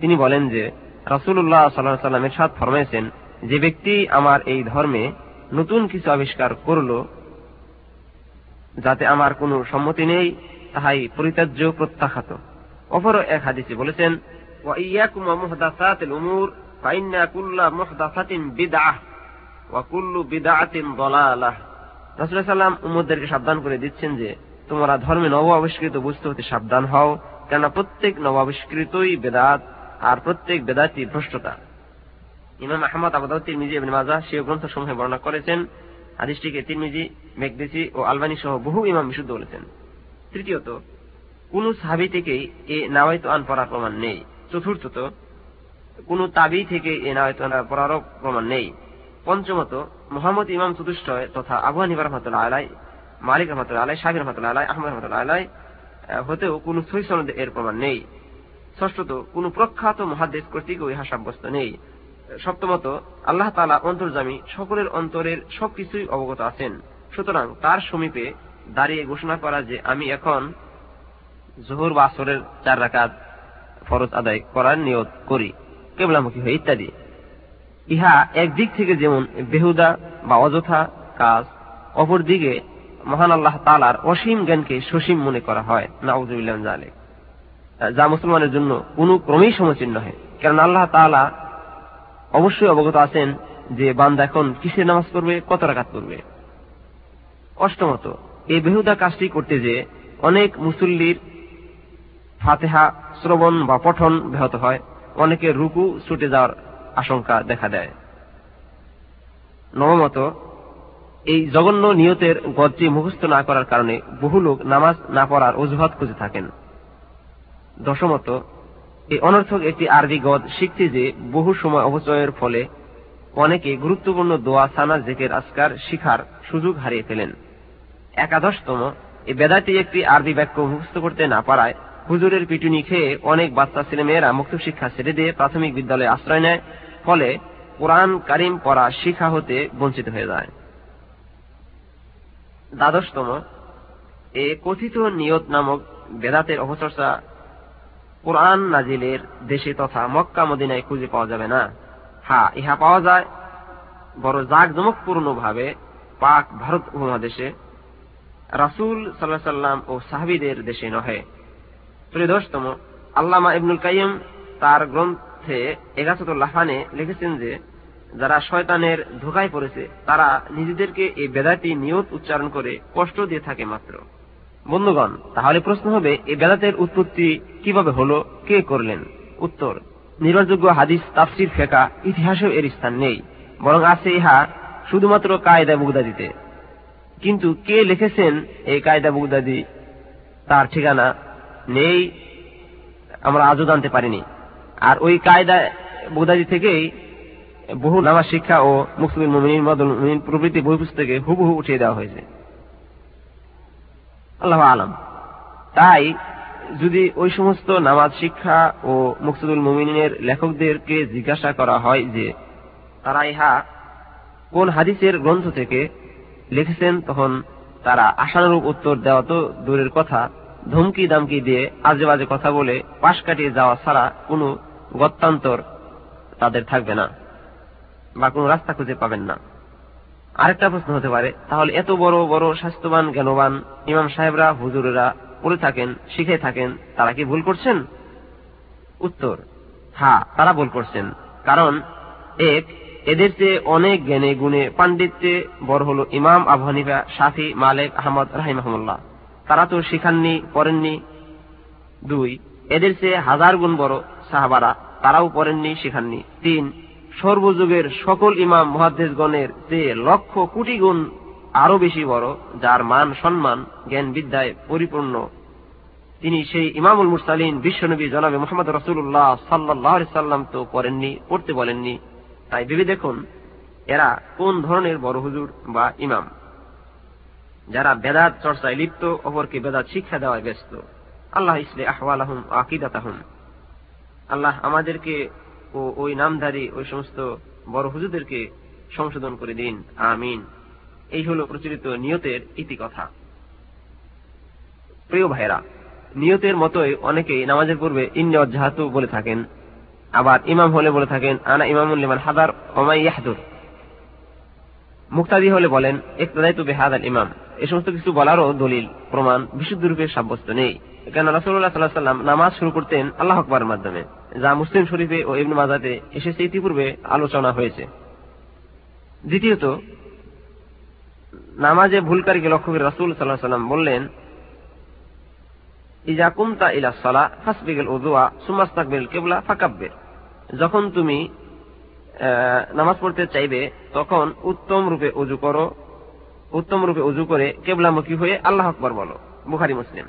তিনি বলেন যে রাসূলুল্লাহ সাল্লাল্লাহু আলাইহি সাল্লাম এরশাদ ফরমাইছেন যে ব্যক্তি আমার এই ধর্মে নতুন কিছু আবিষ্কার করল যাতে আমার কোনো সম্মতি নেই তাহাই পরিত্যাজ্য প্রত্যাখ্যাত অপর এক হাদিসে বলেছেন وإياكم ومحدثات الأمور فإن كل محدثة بدعة وكل بدعة ضلالة রাসূল সাল্লাম উম্মতদেরকে সাবধান করে দিচ্ছেন যে তোমরা ধর্মে নব আবিষ্কৃত বস্তু হতে সাবধান হও কেননা প্রত্যেক নব আবিষ্কৃতই বেদাত আর প্রত্যেক বেদাতই ভ্রষ্টতা। ইমাম আহমদ আবাদ তিরমিজি, ইবনে মাজাহ সে গ্রন্থ সমূহে বর্ণনা করেছেন। হাদিসটিকে তিরমিজি, মেকদেসি ও আলবানি সহ বহু ইমাম বিশুদ্ধ বলেছেন। তৃতীয়ত, কোন সাহাবি থেকেই এ নাওয়াইত আন পড়ার প্রমাণ নেই। চতুর্থত, কোন তাবি থেকে এ নাওয়াইত আন পড়ারও প্রমাণ নেই। পঞ্চমত, মোহাম্মদ ইমাম চতুষ্টয় তথা আবু হানিফা রহমতুল্লাহ আলাই মালিক রহমতুল্লাহ আলাই শাহির রহমতুল্লাহ আলাই আহমদ রহমতুল্লাহ আলাই হতেও কোন সহি সনদে এর প্রমাণ নেই। ষষ্ঠত কোন প্রখ্যাত মহাদেশ কর্তৃকও ইহা সাব্যস্ত নেই। সপ্তমত, আল্লাহ তালা অন্তর্জামী সকলের অন্তরের সবকিছুই অবগত আছেন। সুতরাং তার সমীপে দাঁড়িয়ে ঘোষণা করা যে আমি এখন জোহর বা আসরের চার রাকাত ফরজ আদায় করার নিয়ত করি, কেবলামুখী হয়ে ইত্যাদি। ইহা একদিক থেকে যেমন বেহুদা বা অযথা কাজ অপর দিকে মহান আল্লাহ তালার অসীম জ্ঞানকে সসীম মনে করা হয়। নাউজুবিল্লাহ জালে যা মুসলমানের জন্য কোনো ক্রমেই সমচিন নহে। কারণ আল্লাহ তালা অবশ্যই অবগত আছেন যে বান্দা এখন কিসের নামাজ পড়বে, কত রাকাত করবে অষ্টমত, এই বেহুদা কাজটি করতে যে অনেক মুসল্লির ফাতেহা, শ্রবণ বা পঠন ব্যাহত হয়, অনেকে রুকু ছুটে যাওয়ার আশঙ্কা দেখা দেয়। নবমত, এই জঘন্য নিয়তের গদটি মুখস্থ না করার কারণে বহু লোক নামাজ না পড়ার অজুহাত খুঁজে থাকেন। দশমত, এই অনর্থক একটি আরবি গদ শিখতে যে বহু সময় অপচয়ের ফলে অনেকে গুরুত্বপূর্ণ দোয়া, সানা, জেকের আজকার শিখার সুযোগ হারিয়ে ফেলেন। একাদশতম, এই বেদাটি একটি আরবি বাক্য মুখস্থ করতে না পারায় হুজুরের পিটুনি খেয়ে অনেক বাচ্চা ছেলে মেয়েরা মুক্ত শিক্ষা ছেড়ে দিয়ে প্রাথমিক বিদ্যালয়ে আশ্রয় নেয়, ফলে কোরআন কারিম পড়া শিক্ষা হতে বঞ্চিত হয়ে যায়। দ্বাদশতম, এ কথিত নিয়ত নামক বেদাতের অপচর্চা কোরআন নাজিলের দেশে তথা মক্কা, মদিনায় খুঁজে পাওয়া যাবে না। হ্যাঁ ইহা পাওয়া যায় বড় জাকজমকপূর্ণ ভাবে পাক ভারত উপমহাদেশে। রাসুল সাল্লাহ সাল্লাম ও সাহাবিদের দেশে নহে। ত্রয়োদশতম আল্লামা ইবনুল কাইম তার গ্রন্থে এগাছতুল্লাহানে লিখেছেন যে, যারা শয়তানের ধোকায় পড়েছে, তারা নিজেদেরকে এই বেদাটি নিয়ত উচ্চারণ করে কষ্ট দিয়ে থাকে মাত্র। বন্ধুগণ, তাহলে প্রশ্ন হবে, এই বেদাতের উৎপত্তি কীভাবে হলো, কে করলেন? উত্তর, নির্ভরযোগ্য হাদিস, তাফসির ফেকা ইতিহাসেও এর স্থান নেই, বরং আছে ইহা শুধুমাত্র কায়দা বুগদাদিতে কিন্তু কে লিখেছেন এই কায়দা বুগদাদি তার ঠিকানা নেই, আমরা আজও জানতে পারিনি। আর ওই কায়দা বুগদাদি থেকেই বহু নামাজ শিক্ষা ও মুসলিম মদুল প্রভৃতি বই পুস্তকে হুবহু উঠিয়ে দেওয়া হয়েছে। আল্লাহ আলম। তাই যদি ওই সমস্ত নামাজ শিক্ষা ও মুকসুদুল মুমিনের লেখকদেরকে জিজ্ঞাসা করা হয় যে, তারা ইহা কোন হাদিসের গ্রন্থ থেকে লিখেছেন, তখন তারা আশানুরূপ উত্তর দেওয়া তো দূরের কথা। ধমকি দামকি দিয়ে আজে বাজে কথা বলে পাশ কাটিয়ে যাওয়া ছাড়া কোনো গত্যান্তর তাদের থাকবে না বা কোনো রাস্তা খুঁজে পাবেন না। আরেকটা প্রশ্ন হতে পারে। তাহলে এত বড় বড় স্বাস্থ্যবান, জ্ঞানবান ইমাম সাহেবরা, হুজুরেরা পড়ে থাকেন, শিখে থাকেন, তারা কি ভুল করছেন? উত্তর হ্যাঁ তারা ভুল করছেন। কারণ এক, এদের চেয়ে অনেক জ্ঞানে গুণে পাণ্ডিত্যে বড় হল ইমাম আবু হানিফা, শাফি, মালেক, আহমদ রাহিমাহমুল্লাহ। তারা তো শিখাননি, পড়েননি। দুই, এদের চেয়ে হাজার গুণ বড় সাহাবারা, তারাও পড়েননি, শিখাননি। তিন সর্বযুগের সকল ইমাম মহাদেশগণের চেয়ে লক্ষ কোটি গুণ আরও বেশি বড়, যার মান, সম্মান, জ্ঞান বিদ্যায় পরিপূর্ণ, তিনি সেই ইমামুল মুরসালিন বিশ্বনবী জনাবে মোহাম্মদ রসুল্লাহ সাল্লাহ সাল্লাম তো পড়েননি, পড়তে বলেননি। তাই ভেবে দেখুন, এরা কোন ধরনের বড় হুজুর বা ইমাম? যারা বেদাত চর্চায় লিপ্ত, অপরকে বেদাত শিক্ষা দেওয়ায় ব্যস্ত। আল্লাহ ইসলে আহওয়াল আহম আকিদাত আল্লাহ আমাদেরকে ও ওই নামধারী, ওই সমস্ত বড় হুজুরদেরকে সংশোধন করে দিন। আমিন। এই হল প্রচলিত নিয়তের ইতিকথা প্রিয় ভাইরা নিয়তের মতোই অনেকেই নামাজের পূর্বে ইন্নে অজাহাতু বলে থাকেন। আবার ইমাম হলে বলে থাকেন, আনা ইমামুল্লিমান হাদার ওমাই ইয়াহদুর। মুক্তাদি হলে বলেন একতাদাই তো বেহাদ ইমাম। এ সমস্ত কিছু বলারও দলিল, প্রমাণ, বিশুদ্ধ রূপে সাব্যস্ত নেই। কেন রাসুল্লাহ সাল্লাহ সাল্লাম নামাজ শুরু করতেন আল্লাহ আকবরের মাধ্যমে। যা মুসলিম শরীফে ও ইবনু মাজাতে এসেছে ইতিপূর্বে আলোচনা হয়েছে। দ্বিতীয়ত, নামাজে ভুলকারীকে লক্ষ্য করে রাসুল সাল্লাহ সাল্লাম বললেন, ইজা কুমতা ইলা সালা ফাসবিগেল উদুয়া সুমাস্তাকবিল কেবলা ফাকাব্বের। যখন তুমি নামাজ পড়তে চাইবে, তখন উত্তম রূপে উজু করো, উত্তম রূপে উজু করে কেবলামুখী হয়ে আল্লাহ আকবর বলো, বুখারি, মুসলিম।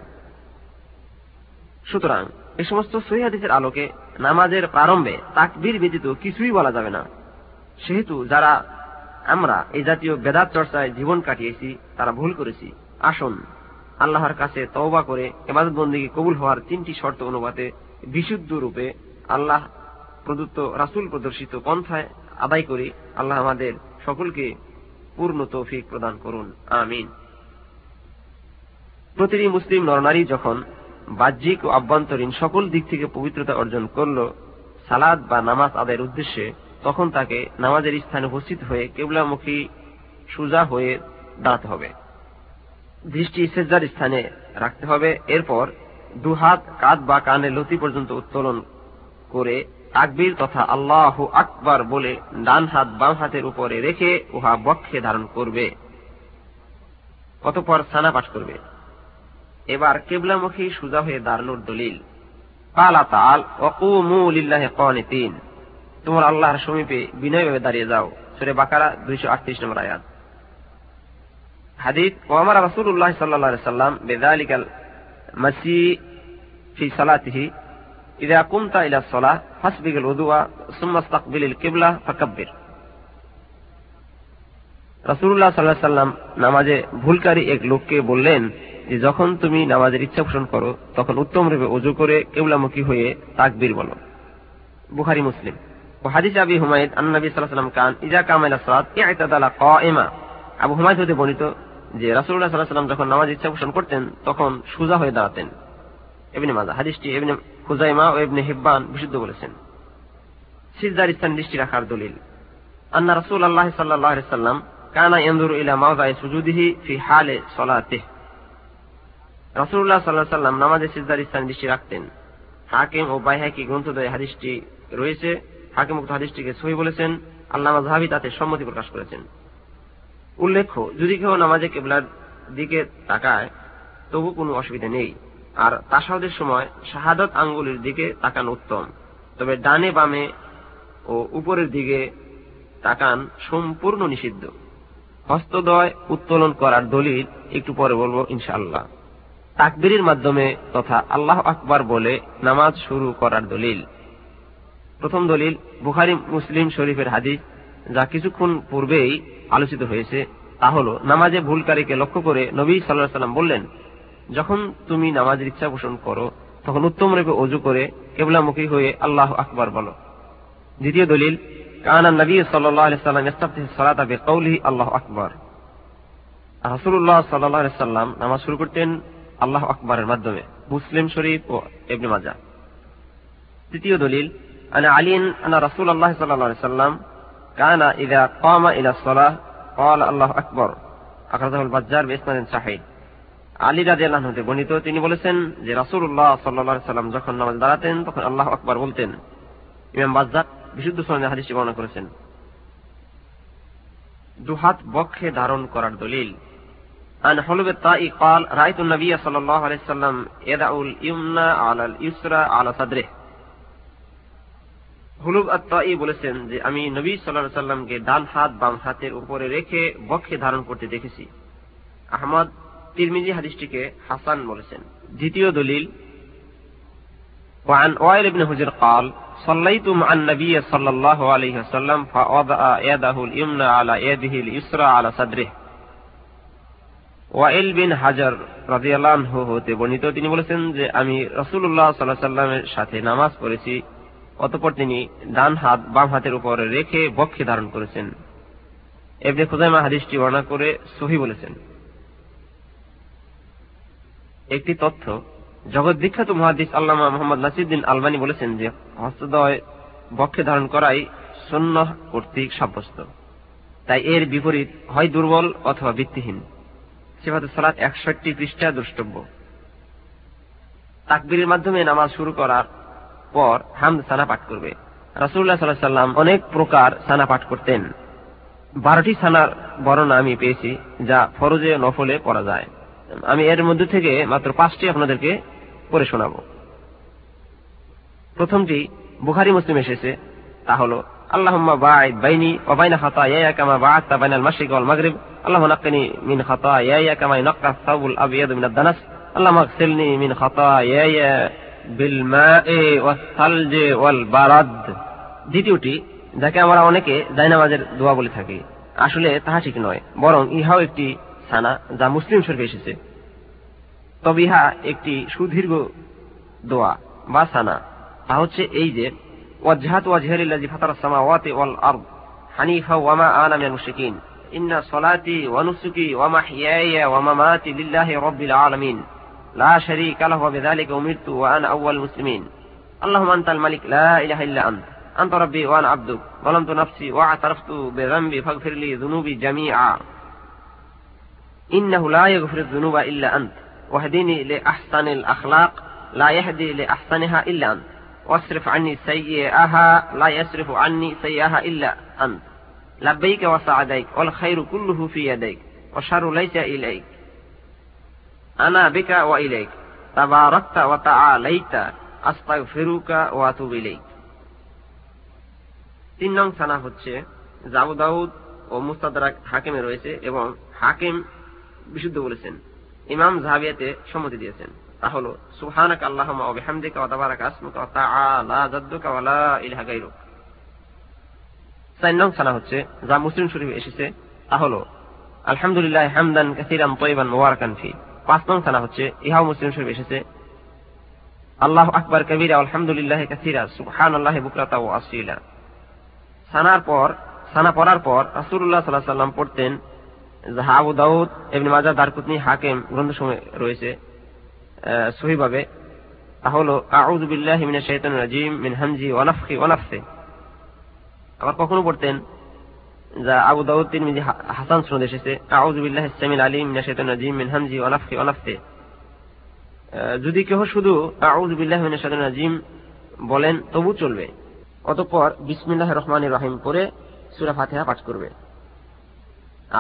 সুতরাং এই সমস্ত সহিদের আলোকে নামাজের প্রারম্ভে তাকবীর ব্যতীত কিছুই বলা যাবে না। সেহেতু যারা আমরা এই জাতীয় বেদাত চর্চায় জীবন কাটিয়েছি, তারা ভুল করেছি। আসুন, আল্লাহর কাছে তওবা করে এবাদত বন্দীকে কবুল হওয়ার তিনটি শর্ত অনুপাতে বিশুদ্ধ রূপে আল্লাহ প্রদত্ত রাসুল প্রদর্শিত পন্থায় আদায় করি। আল্লাহ আমাদের সকলকে পূর্ণ তৌফিক প্রদান করুন। আমিন। প্রতিটি মুসলিম নরনারী যখন বাহ্যিক ও আভ্যন্তরীণ সকল দিক থেকে পবিত্রতা অর্জন করল সালাদ বা নামাজ আদায়ের উদ্দেশ্যে, তখন তাকে নামাজের স্থানে উপস্থিত হয়ে কেবলামুখী সুজা হয়ে দাঁড়াতে হবে। দৃষ্টি সেজার স্থানে রাখতে হবে। এরপর দুহাত কাঁধ বা কানে লতি পর্যন্ত উত্তোলন করে তাকবীর তথা আল্লাহ আকবার বলে ডান হাত বাম হাতের উপরে রেখে উহা বক্ষে ধারণ করবে। অতপর সানা পাঠ করবে। এবার কেবলামুখী সুজা হয়ে দাঁড়ানোর দলিল। পালা তাল অকুমুলিল্লাহে তিন তোমার আল্লাহর সমীপে বিনয়ভাবে দাঁড়িয়ে যাও। সুরে বাকারা দুইশো আটত্রিশ নম্বর আয়াত। হাদিদ ওয়ামার রাসূলুল্লাহ সাল্লাল্লাহু আলাইহি সাল্লাম বিযালিকাল মাসি ফি সালাতিহি সাল্লাল্লাহু আলাইহি সাল্লাম নামাজে ভুলকারী এক লোককে বললেন যে যখন তুমি নামাজের ইচ্ছা পোষণ করো, তখন উত্তম রূপে অজু করে কেবলামুখী হয়ে তাকবীর বলো। বুখারী, মুসলিম। হাদিস আবি আলাইহি কান ইজা কামাইলা আবু হতে বর্ণিত যে যখন নামাজ ইচ্ছা পোষণ করতেন, তখন সুজা হয়ে দাঁড়াতেন। মাজা হাদিসটি ও হিব্বান বিশুদ্ধ বলেছেন। সিজদার দৃষ্টি রাখার দলিল। আন্না রাসূলুল্লাহ সাল্লাল্লাহু সাল্লাম কানা ইয়ানজুরু ইলা মাওযাই সুজুদিহি ফি হালে রাসূলুল্লাহ সাল্লাল্লাহু আলাইহি সাল্লাম নামাজে সিজদার স্থান দৃষ্টি রাখতেন। হাকিম ও বাইহাকি গ্রন্থদ্বয়ে হাদিসটি রয়েছে। হাকিম উক্ত হাদিসটিকে সহি বলেছেন। আল্লামা জাহাবি তাতে সম্মতি প্রকাশ করেছেন। উল্লেখ্য, যদি কেউ নামাজে কেবলার দিকে তাকায়, তবু কোনো অসুবিধা নেই। আর তাসাউদের সময় শাহাদত আঙ্গুলের দিকে তাকান উত্তম। তবে ডানে বামে ও উপরের দিকে তাকান সম্পূর্ণ নিষিদ্ধ। হস্তদয় উত্তোলন করার দলিল একটু পরে বলব ইনশাআল্লাহ। তাকবিরের মাধ্যমে তথা আল্লাহ আকবার বলে নামাজ শুরু করার দলিল। প্রথম দলিল, বুখারি মুসলিম শরীফের হাদিস, যা কিছুক্ষণ পূর্বেই আলোচিত হয়েছে, তা হল, নামাজে ভুলকারীকে লক্ষ্য করে নবী সাল্লাহ সাল্লাম বললেন, যখন তুমি নামাজের ইচ্ছা পোষণ করো, তখন উত্তম রূপে অজু করে কেবলামুখী হয়ে আল্লাহ আকবার বলো। দ্বিতীয় দলিল, কানা নবী সাল্লাম আল্লাহ আকবর। রাসুল্লাহ সাল্লাহ সাল্লাম নামাজ শুরু করতেন আল্লাহ আকবরের মাধ্যমে মুসলিম শরীফ ও এবনে মাজা তৃতীয় দলিল أنا علي أن رسول الله صلى الله عليه وسلم كان إذا قام إلى الصلاة قال الله أكبر أخرجه البجار بإسناد صحيح আলী রাজি আল্লাহ বর্ণিত তিনি বলেছেন যে রাসুল্লাহ সাল্লা সাল্লাম যখন নামাজ দাঁড়াতেন তখন আল্লাহ আকবর বলতেন ইমাম বাজ্জার বিশুদ্ধ সনদে হাদিসটি বর্ণনা করেছেন দুহাত বক্ষে ধারণ করার দলিল عن حلب الطائي قال رأيت النبي صلى الله عليه وسلم يدع اليمنى على اليسرى على صدره হুলুব আত্মাই বলেছেন যে আমি নবী সাল্লাহ সাল্লামকে ডান হাত বাম হাতের উপরে রেখে বক্ষে ধারণ করতে দেখেছি আহমদ তিরমিজি হাদিসটিকে হাসান বলেছেন দ্বিতীয় দলিল وعن وائل بن حجر قال صليت مع النبي صلى الله عليه وسلم فوضع يده اليمنى على يده اليسرى على صدره ওয়াইল বিন হাজার হতে বর্ণিত। তিনি বলেছেন যে, আমি রসুল্লাহ সাল্লাহ সাল্লামের সাথে নামাজ পড়েছি, অতপর তিনি ডান হাত, বাম হাতের উপর রেখে বক্ষে ধারণ করেছেন। এবনে হাদিসটি বর্ণনা করে সহি বলেছেন। একটি তথ্য, জগৎ বিখ্যাত মহাদিস আল্লামা মোহাম্মদ নাসিদ্দিন আলবানী বলেছেন যে, হস্তদয় বক্ষে ধারণ করাই সন্ন্য কর্তৃক সাব্যস্ত। তাই এর বিপরীত হয় দুর্বল অথবা ভিত্তিহীন। সেভাবে সালাত একষট্টি পৃষ্ঠা দ্রষ্টব্য। তাকবিরের মাধ্যমে নামাজ শুরু করার পর হামদ সানা পাঠ করবে। রাসুল্লাহ সাল্লাহ সাল্লাম অনেক প্রকার সানা পাঠ করতেন। বারোটি সানার বর্ণনা আমি পেয়েছি, যা ফরজে নফলে পড়া যায়। আমি এর মধ্যে থেকে মাত্র পাঁচটি আপনাদেরকে পড়ে শোনাব। প্রথমটি বুখারি, মুসলিম এসেছে, তা হল খাতায়ায়া কামা বা'আতা বাইনাল মাশরিক ওয়াল মাগরিব। আল্লাহুম্মা নাক্কিনি মিন খাতায়ায়া কামা ইয়ানক্কা আস-সাওবুল আবয়াদ মিনাদ দানাস। আল্লাহুম্মা আগসিলনি মিন খাতায়ায়া বিল মা'i ওয়াস সালজি ওয়াল বারাদ। দ্বিতীয়টি, যাকে আমরা অনেকে জায়নামাজের দোয়া বলে থাকি। আসলে তাহা ঠিক নয়, বরং ইহাও একটি সানা যা মুসলিম শরীফে এসেছে। তবে ইহা একটি সুদীর্ঘ দোয়া বা সানা। তা হচ্ছে এই যে وجهت وجهي للذي فطر السماوات والأرض حنيفا وما أنا من المشركين. إن صلاتي ونسكي ومحياي ومماتي لله رب العالمين. لا شريك له وبذلك أمرت وأنا أول المسلمين. اللهم أنت الملك لا إله إلا أنت. أنت ربي وأنا عبدك. ظلمت نفسي واعترفت بذنبي فاغفر لي ذنوبي جميعا. إنه لا يغفر الذنوب إلا أنت. واهدني لأحسن الأخلاق لا يهدي لأحسنها إلا أنت. واصرف عني سيئها لا يصرف عني سيئها إلا أنت لبيك وسعديك والخير كله في يديك والشر ليس إليك أنا بك وإليك تباركت وتعاليت أستغفرك وأتوب إليك তিন নং সানা হচ্ছে জাবু দাউদ ও মুস্তাদারাক হাকিমে রয়েছে এবং হাকিম বিশুদ্ধ বলেছেন ইমাম জাহাবিয়াতে সম্মতি দিয়েছেন তা হল সুহানাক আল্লাহমা ওয়া বিহামদিকা ওয়া তাবারাকা তাআলা জাদ্দুকা ওয়া লা ইলাহা গায়রুক। চার নং সানা হচ্ছে, যা মুসলিম শরীফ এসেছে, তা হল, আলহামদুলিল্লাহ হামদান কাসীরান তয়িবান মুবারাকান ফি। পাঁচ নং সানা হচ্ছে, ইহাও মুসলিম শরীফ এসেছে, আল্লাহ আকবার কবিরা আলহামদুলিল্লাহ কাসীরা, সুবহানাল্লাহি বুকরাতা ওয়া আসীলা। সানার পর সানা পড়ার পর রাসূলুল্লাহ সাল্লাল্লাহু আলাইহি সাল্লাম পড়তেন, যাহা আবু দাউদ, ইবনে মাজাহ, দারকুতনি, হাকিম গ্রন্থসমূহে রয়েছে। সহিভাবে, তা হলো, আউযু বিল্লাহি মিনাশ শাইতানির রাজিম মিন হামজি ওয়া নাফখি ওয়া নাফসি। আবার কখনো পড়তেন, যা আবু দাউদ তিরমিজি হাসান সনদ এসেছে, আউযু বিল্লাহি সামিল আলিম মিনাশ শাইতানির রাজিম মিন হামজি ওয়া নাফখি ওয়া নাফসি। যদি কেহ শুধু, আউযু বিল্লাহি মিনাশ শাইতানির রাজিম বলেন, তবু চলবে। অতঃপর বিসমিল্লাহির রহমানির রহিম পড়ে সূরা ফাতিহা পাঠ করবে।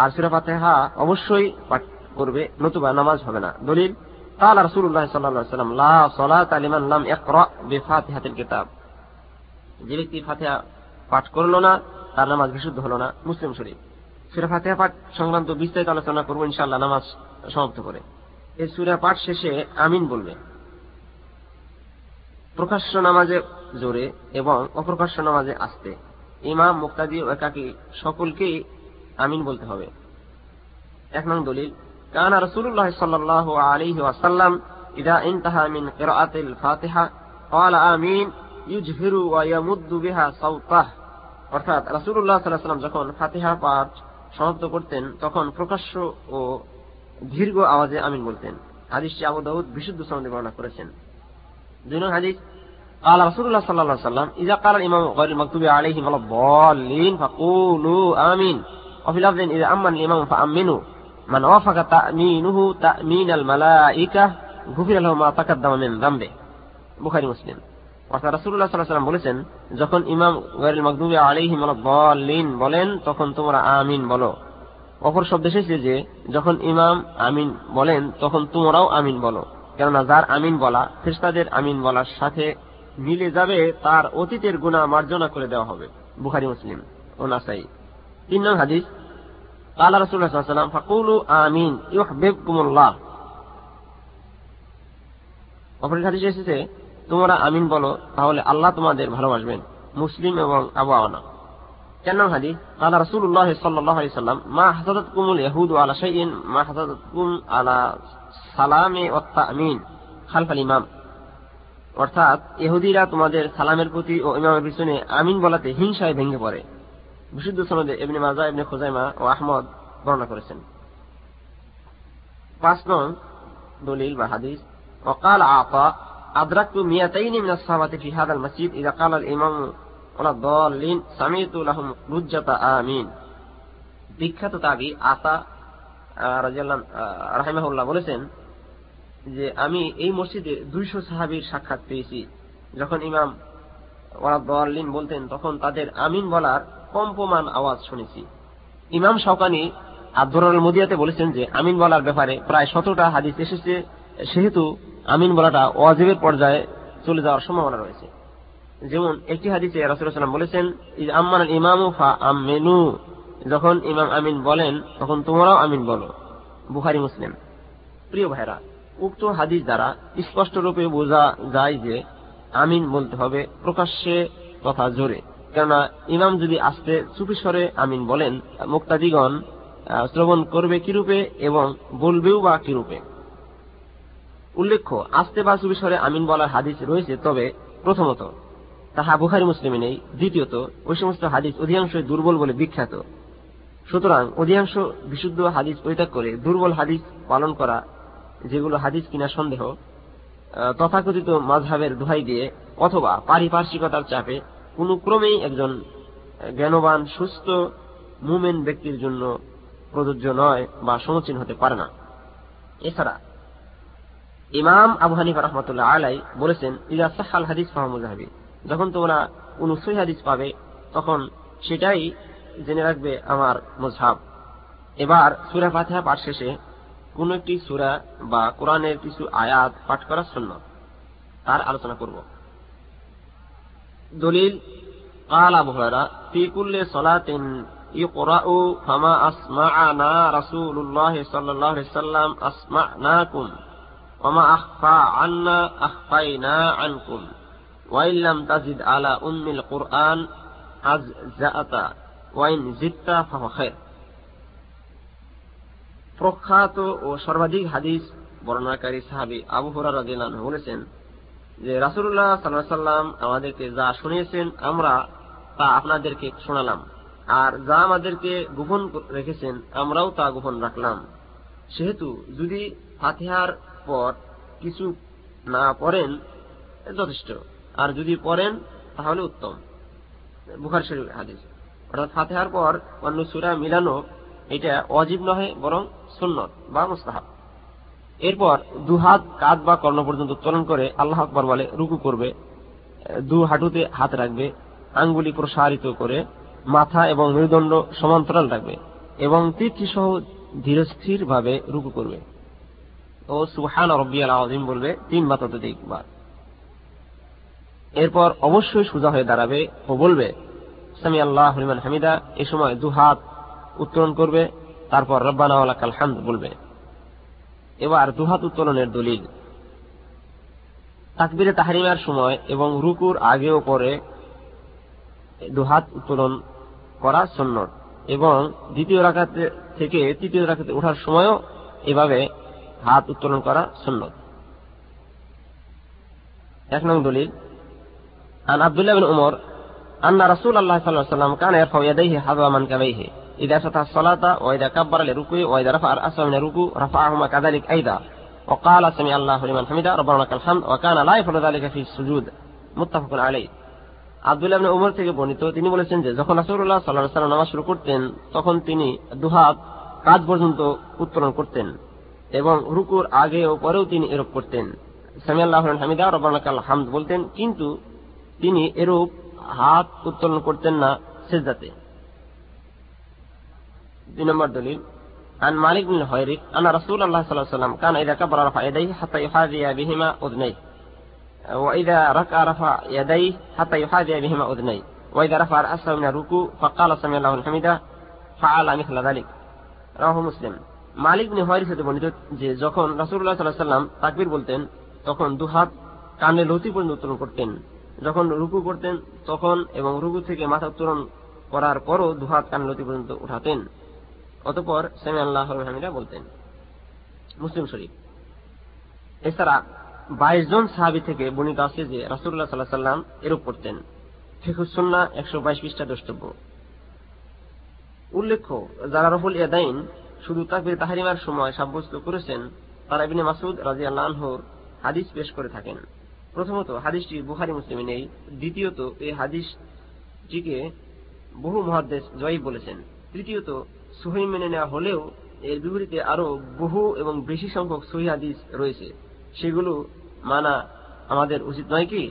আর সূরা ফাতিহা অবশ্যই পাঠ করবে, নতুবা নামাজ হবে না। দলিল قال رسول الله صلى الله عليه وسلم لا صلاة لمن لم يقرأ بفاتحة الكتاب যে ব্যক্তি ফাতিহা পাঠ করলো না তার নামাজ বিশুদ্ধ হলো না মুসলিম শরীফ সুরা ফাতিহা পাঠ সংক্রান্ত বিস্তারিত আলোচনা করবো ইনশাআল্লাহ নামাজ সমাপ্ত করে এই সুরা পাঠ শেষে আমিন বলবে প্রকাশ্য নামাজে জোরে এবং অপ্রকাশ্য নামাজে আসতে ইমাম মুক্তাদি ও একাকি সকলকেই আমিন বলতে হবে এক নং দলিল كان رسول الله صلى الله عليه وسلم إذا انتهى من قراءة الفاتحة قال آمين يجهر ويمد بها صوته অর্থাৎ রাসূলুল্লাহ সাল্লাল্লাহু আলাইহি ওয়াসাল্লাম যখন ফাতিহা পাঠ সমাপ্ত করতেন তখন প্রকাশ্য ও দীর্ঘ আওয়াজে আমিন বলতেন হাদিসটি আবু দাউদ বিশুদ্ধ সনদে বর্ণনা করেছেন দুই নং হাদিস قال رسول الله صلى الله عليه وسلم إذا قال الإمام غير المكتوب عليهم ولا الضالين فقولوا آمين وفي لفظ إذا أمن الإمام فأمنوا মান ওয়াফাকা তামিনুহু মালাইকা মা তাকাদ্দামা মিন মুসলিম। অর্থাৎ রাসূলুল্লাহ সাল্লাল্লাহু আলাইহি বলেছেন, যখন ইমাম গায়রুল মাগদুবি বলেন, তখন তোমরা আমিন বলো। অপর শব্দ এসেছে যে, যখন ইমাম আমিন বলেন, তখন তোমরাও আমিন বলো। কেননা যার আমিন বলা খ্রিস্টাদের আমিন বলার সাথে মিলে যাবে, তার অতীতের গুণা মার্জনা করে দেওয়া হবে। বুখারি, মুসলিম ও নাসাই। তিন নং হাদিস قال رسول الله صلى الله عليه وسلم فقولوا آمين يحببكم الله অপরের হাদিসে এসেছে তোমরা আমিন বলো তাহলে আল্লাহ তোমাদের ভালোবাসবেন মুসলিম এবং আবু আওয়ানা চার নং হাদিস قال رسول الله صلى الله عليه وسلم ما حسدتكم اليهود على شيء ما حسدتكم على সালামে والتأمين خلف الإمام অর্থাৎ ইহুদিরা তোমাদের সালামের প্রতি ও ইমামের পিছনে আমিন বলাতে হিংসায় ভেঙে পড়ে বিশুদ্ধ সনদে এমনি মাজা এমনি খোজাইমা ও আহমদ বর্ণনা করেছেন পাঁচ নং দলিল বা হাদিস وقال عطاء أدركت مئتين من الصحابة في هذا المسجد إذا قال الإمام ولا الضالين سمعت لهم رجة آمين বিখ্যাত তাবি আতা রাহিমাহুল্লাহ বলেছেন যে আমি এই মসজিদে দুইশো সাহাবির সাক্ষাৎ পেয়েছি যখন ইমাম ওয়ারাদ্দিন বলতেন তখন তাদের আমিন বলার কম্পমান আওয়াজ শুনেছি। ইমাম শকানি আব্দুর মুদিয়াতে বলেছেন যে, আমিন বলার ব্যাপারে প্রায় শতটা হাদিস এসেছে, সেহেতু আমিন বলাটা ওয়াজিবের পর্যায়ে চলে যাওয়ার সম্ভাবনা রয়েছে। যেমন একটি হাদিসে রাসুলাম বলেছেন আম্মান ইমামু ফা আমেনু যখন ইমাম আমিন বলেন, তখন তোমরাও আমিন বলো। বুহারি মুসলিম। প্রিয় ভাইরা উক্ত হাদিস দ্বারা স্পষ্ট রূপে বোঝা যায় যে, আমিন বলতে হবে প্রকাশ্যে তথা জোরে। কেননা ইমাম যদি আসতে চুপিস্বরে আমিন বলেন, মুক্তাদিগণ শ্রবণ করবে কিরূপে এবং বলবেও বা কিরূপে? উল্লেখ্য, আস্তে বা চুপিস্বরে আমিন বলার হাদিস রয়েছে, তবে প্রথমত, তাহা বুখারি মুসলিমে নেই। দ্বিতীয়ত, ওই সমস্ত হাদিস অধিকাংশই দুর্বল বলে বিখ্যাত। সুতরাং অধিকাংশ বিশুদ্ধ হাদিস পরিত্যাগ করে দুর্বল হাদিস পালন করা, যেগুলো হাদিস কিনা সন্দেহ তথাকথিত মাঝহাবের দোহাই দিয়ে অথবা পারিপার্শ্বিকতার চাপে কোন ক্রমেই একজন জ্ঞানবান, সুস্থ, মুমেন ব্যক্তির জন্য প্রযোজ্য নয় বা সমচীন হতে পারে না। এছাড়া ইমাম আবু হানিফা রহমতুল্লাহ আলাই বলেছেন ইলা সাহাল হাদিস ফাহমুজাহাবি যখন তোমরা কোন সই হাদিস পাবে, তখন সেটাই জেনে রাখবে আমার মজহাব এবার সুরা ফাতিহা পাঠ শেষে কোন একটি সুরা বা কোরআনের কিছু আয়াত পাঠ করার জন্য তার আলোচনা করব। দলিল قال أبو هريرة في كل صلاة يقرأ فما أسمعنا رسول الله صلى الله عليه وسلم أسمعناكم وما أخفى عنا أخفينا عنكم وإن لم تزد على أم القرآن أجزأت وإن زدت فهو خير প্রখ্যাত ও সর্বাধিক হাদিস বর্ণনাকারী সাহাবি আবু হুরার বলেছেন যে রাসুল্লাহ সাল্লাহ সাল্লাম আমাদেরকে যা শুনিয়েছেন, আমরা তা আপনাদেরকে শোনালাম। আর যা আমাদেরকে গোপন রেখেছেন, আমরাও তা গোপন রাখলাম। সেহেতু যদি ফাতিহার পর কিছু না পড়েন যথেষ্ট। আর যদি পড়েন, তাহলে উত্তম। বুখার শরীফ হাদিস। অর্থাৎ ফাতেহার পর অন্য সুরা মিলানো, এটা অজীব নহে, বরং সুন্নত বা মুস্তাহাব। এরপর দু হাত কাঁধ বা কর্ণ পর্যন্ত উত্তোলন করে আল্লাহ আকবর বলে রুকু করবে, দু হাঁটুতে হাত রাখবে, আঙ্গুলি প্রসারিত করে মাথা এবং মেরুদণ্ড সমান্তরাল রাখবে এবং তীর্থি সহ ধীরস্থির ভাবে রুকু করবে। ও সুহান রব্বিয়াল আজিম বলবে তিন বা ততোধিকবার এরপর অবশ্যই সোজা হয়ে দাঁড়াবে ও বলবে সামি আল্লাহ হরিমান হামিদা, এ সময় দু হাত উত্তোলন করবে, তারপর রব্বানা কাল হামদ বলবে। এবার দুহাত উত্তোলনের দলিল। তাকবিরে তাহারিমার সময় এবং রুকুর আগে ও পরে দুহাত উত্তোলন করা সন্ন্যত এবং দ্বিতীয় রাখাতে থেকে তৃতীয় রাখাতে ওঠার সময়ও এভাবে হাত উত্তোলন করা সন্ন্যত এক নং দলিল, আন আব্দুল্লাহ বিন উমর, আন্না রাসুল আল্লাহ সাল্লাল্লাহু আলাইহি ওয়াসাল্লাম কানা ইয়ারফাউ মান কাবাইহি إذا فتح الصلاة وإذا كبر لركوع وإذا رفع رأسه من الركوع رفعهما كذلك أيضا وقال سمع الله لمن حمده ربنا لك الحمد وكان لا يفعل ذلك في السجود متفق عليه আবদুল্লাহ ইবনে উমর থেকে বর্ণিত তিনি বলেছেন যে যখন রাসূলুল্লাহ সাল্লাল্লাহু আলাইহি নামাজ শুরু করতেন তখন তিনি দুহাত কাজ পর্যন্ত উত্তোলন করতেন এবং রুকুর আগে ও পরেও তিনি এরূপ করতেন সামিয়াল্লাহু হামিদা রব্বানা লাকাল হামদ বলতেন কিন্তু তিনি এরূপ হাত উত্তোলন করতেন না সেজদাতে দুই নম্বর দলিল عن مالك بن الحويرث أن رسول الله صلى الله عليه وسلم كان إذا كبر رفع يديه حتى يحاذي بهما أذنيه وإذا ركع رفع يديه حتى يحاذي بهما أذنيه وإذا رفع رأسه من الركوع فقال سمع الله الحميدة فعل مثل ذلك রাহ মুসলিম মালিক বিন হওয়ার সাথে বর্ণিত যে যখন রাসুল্লাহ সাল্লাহ সাল্লাম তাকবির বলতেন তখন দুহাত কানে লতি পর্যন্ত উত্তোলন করতেন যখন রুকু করতেন তখন এবং রুকু থেকে মাথা উত্তোলন করার পরও দুহাত কানে লতি পর্যন্ত উঠাতেন অতপর সেমি আল্লাহ হামিদা বলতেন, মুসলিম শরীফ, এছাড়া বাইশ জন সাহাবি থেকে বর্ণিত আছে যে রাসুল্লাহ সাল্লাহ সাল্লাম এরূপ করতেন। ফেকুসন্না একশো বাইশ পৃষ্ঠা দ্রষ্টব্য। উল্লেখ্য, যারা রফুল ইয়াদাইন শুধু তাকবির তাহারিমার সময় সাব্যস্ত করেছেন, তারা ইবিনে মাসুদ রাজি আল্লাহর হাদিস পেশ করে থাকেন। প্রথমত, হাদিসটি বুখারি মুসলিমে নেই। দ্বিতীয়ত, এই হাদিসটিকে বহু মহাদেশ জয়ী বলেছেন। তৃতীয়ত সহি মেনে নেওয়া হলেও এর বিপরীতে আরো বহু এবং বেশি সংখ্যক সহি হাদিস রয়েছে সেগুলো মানা আমাদের উচিত নয় কি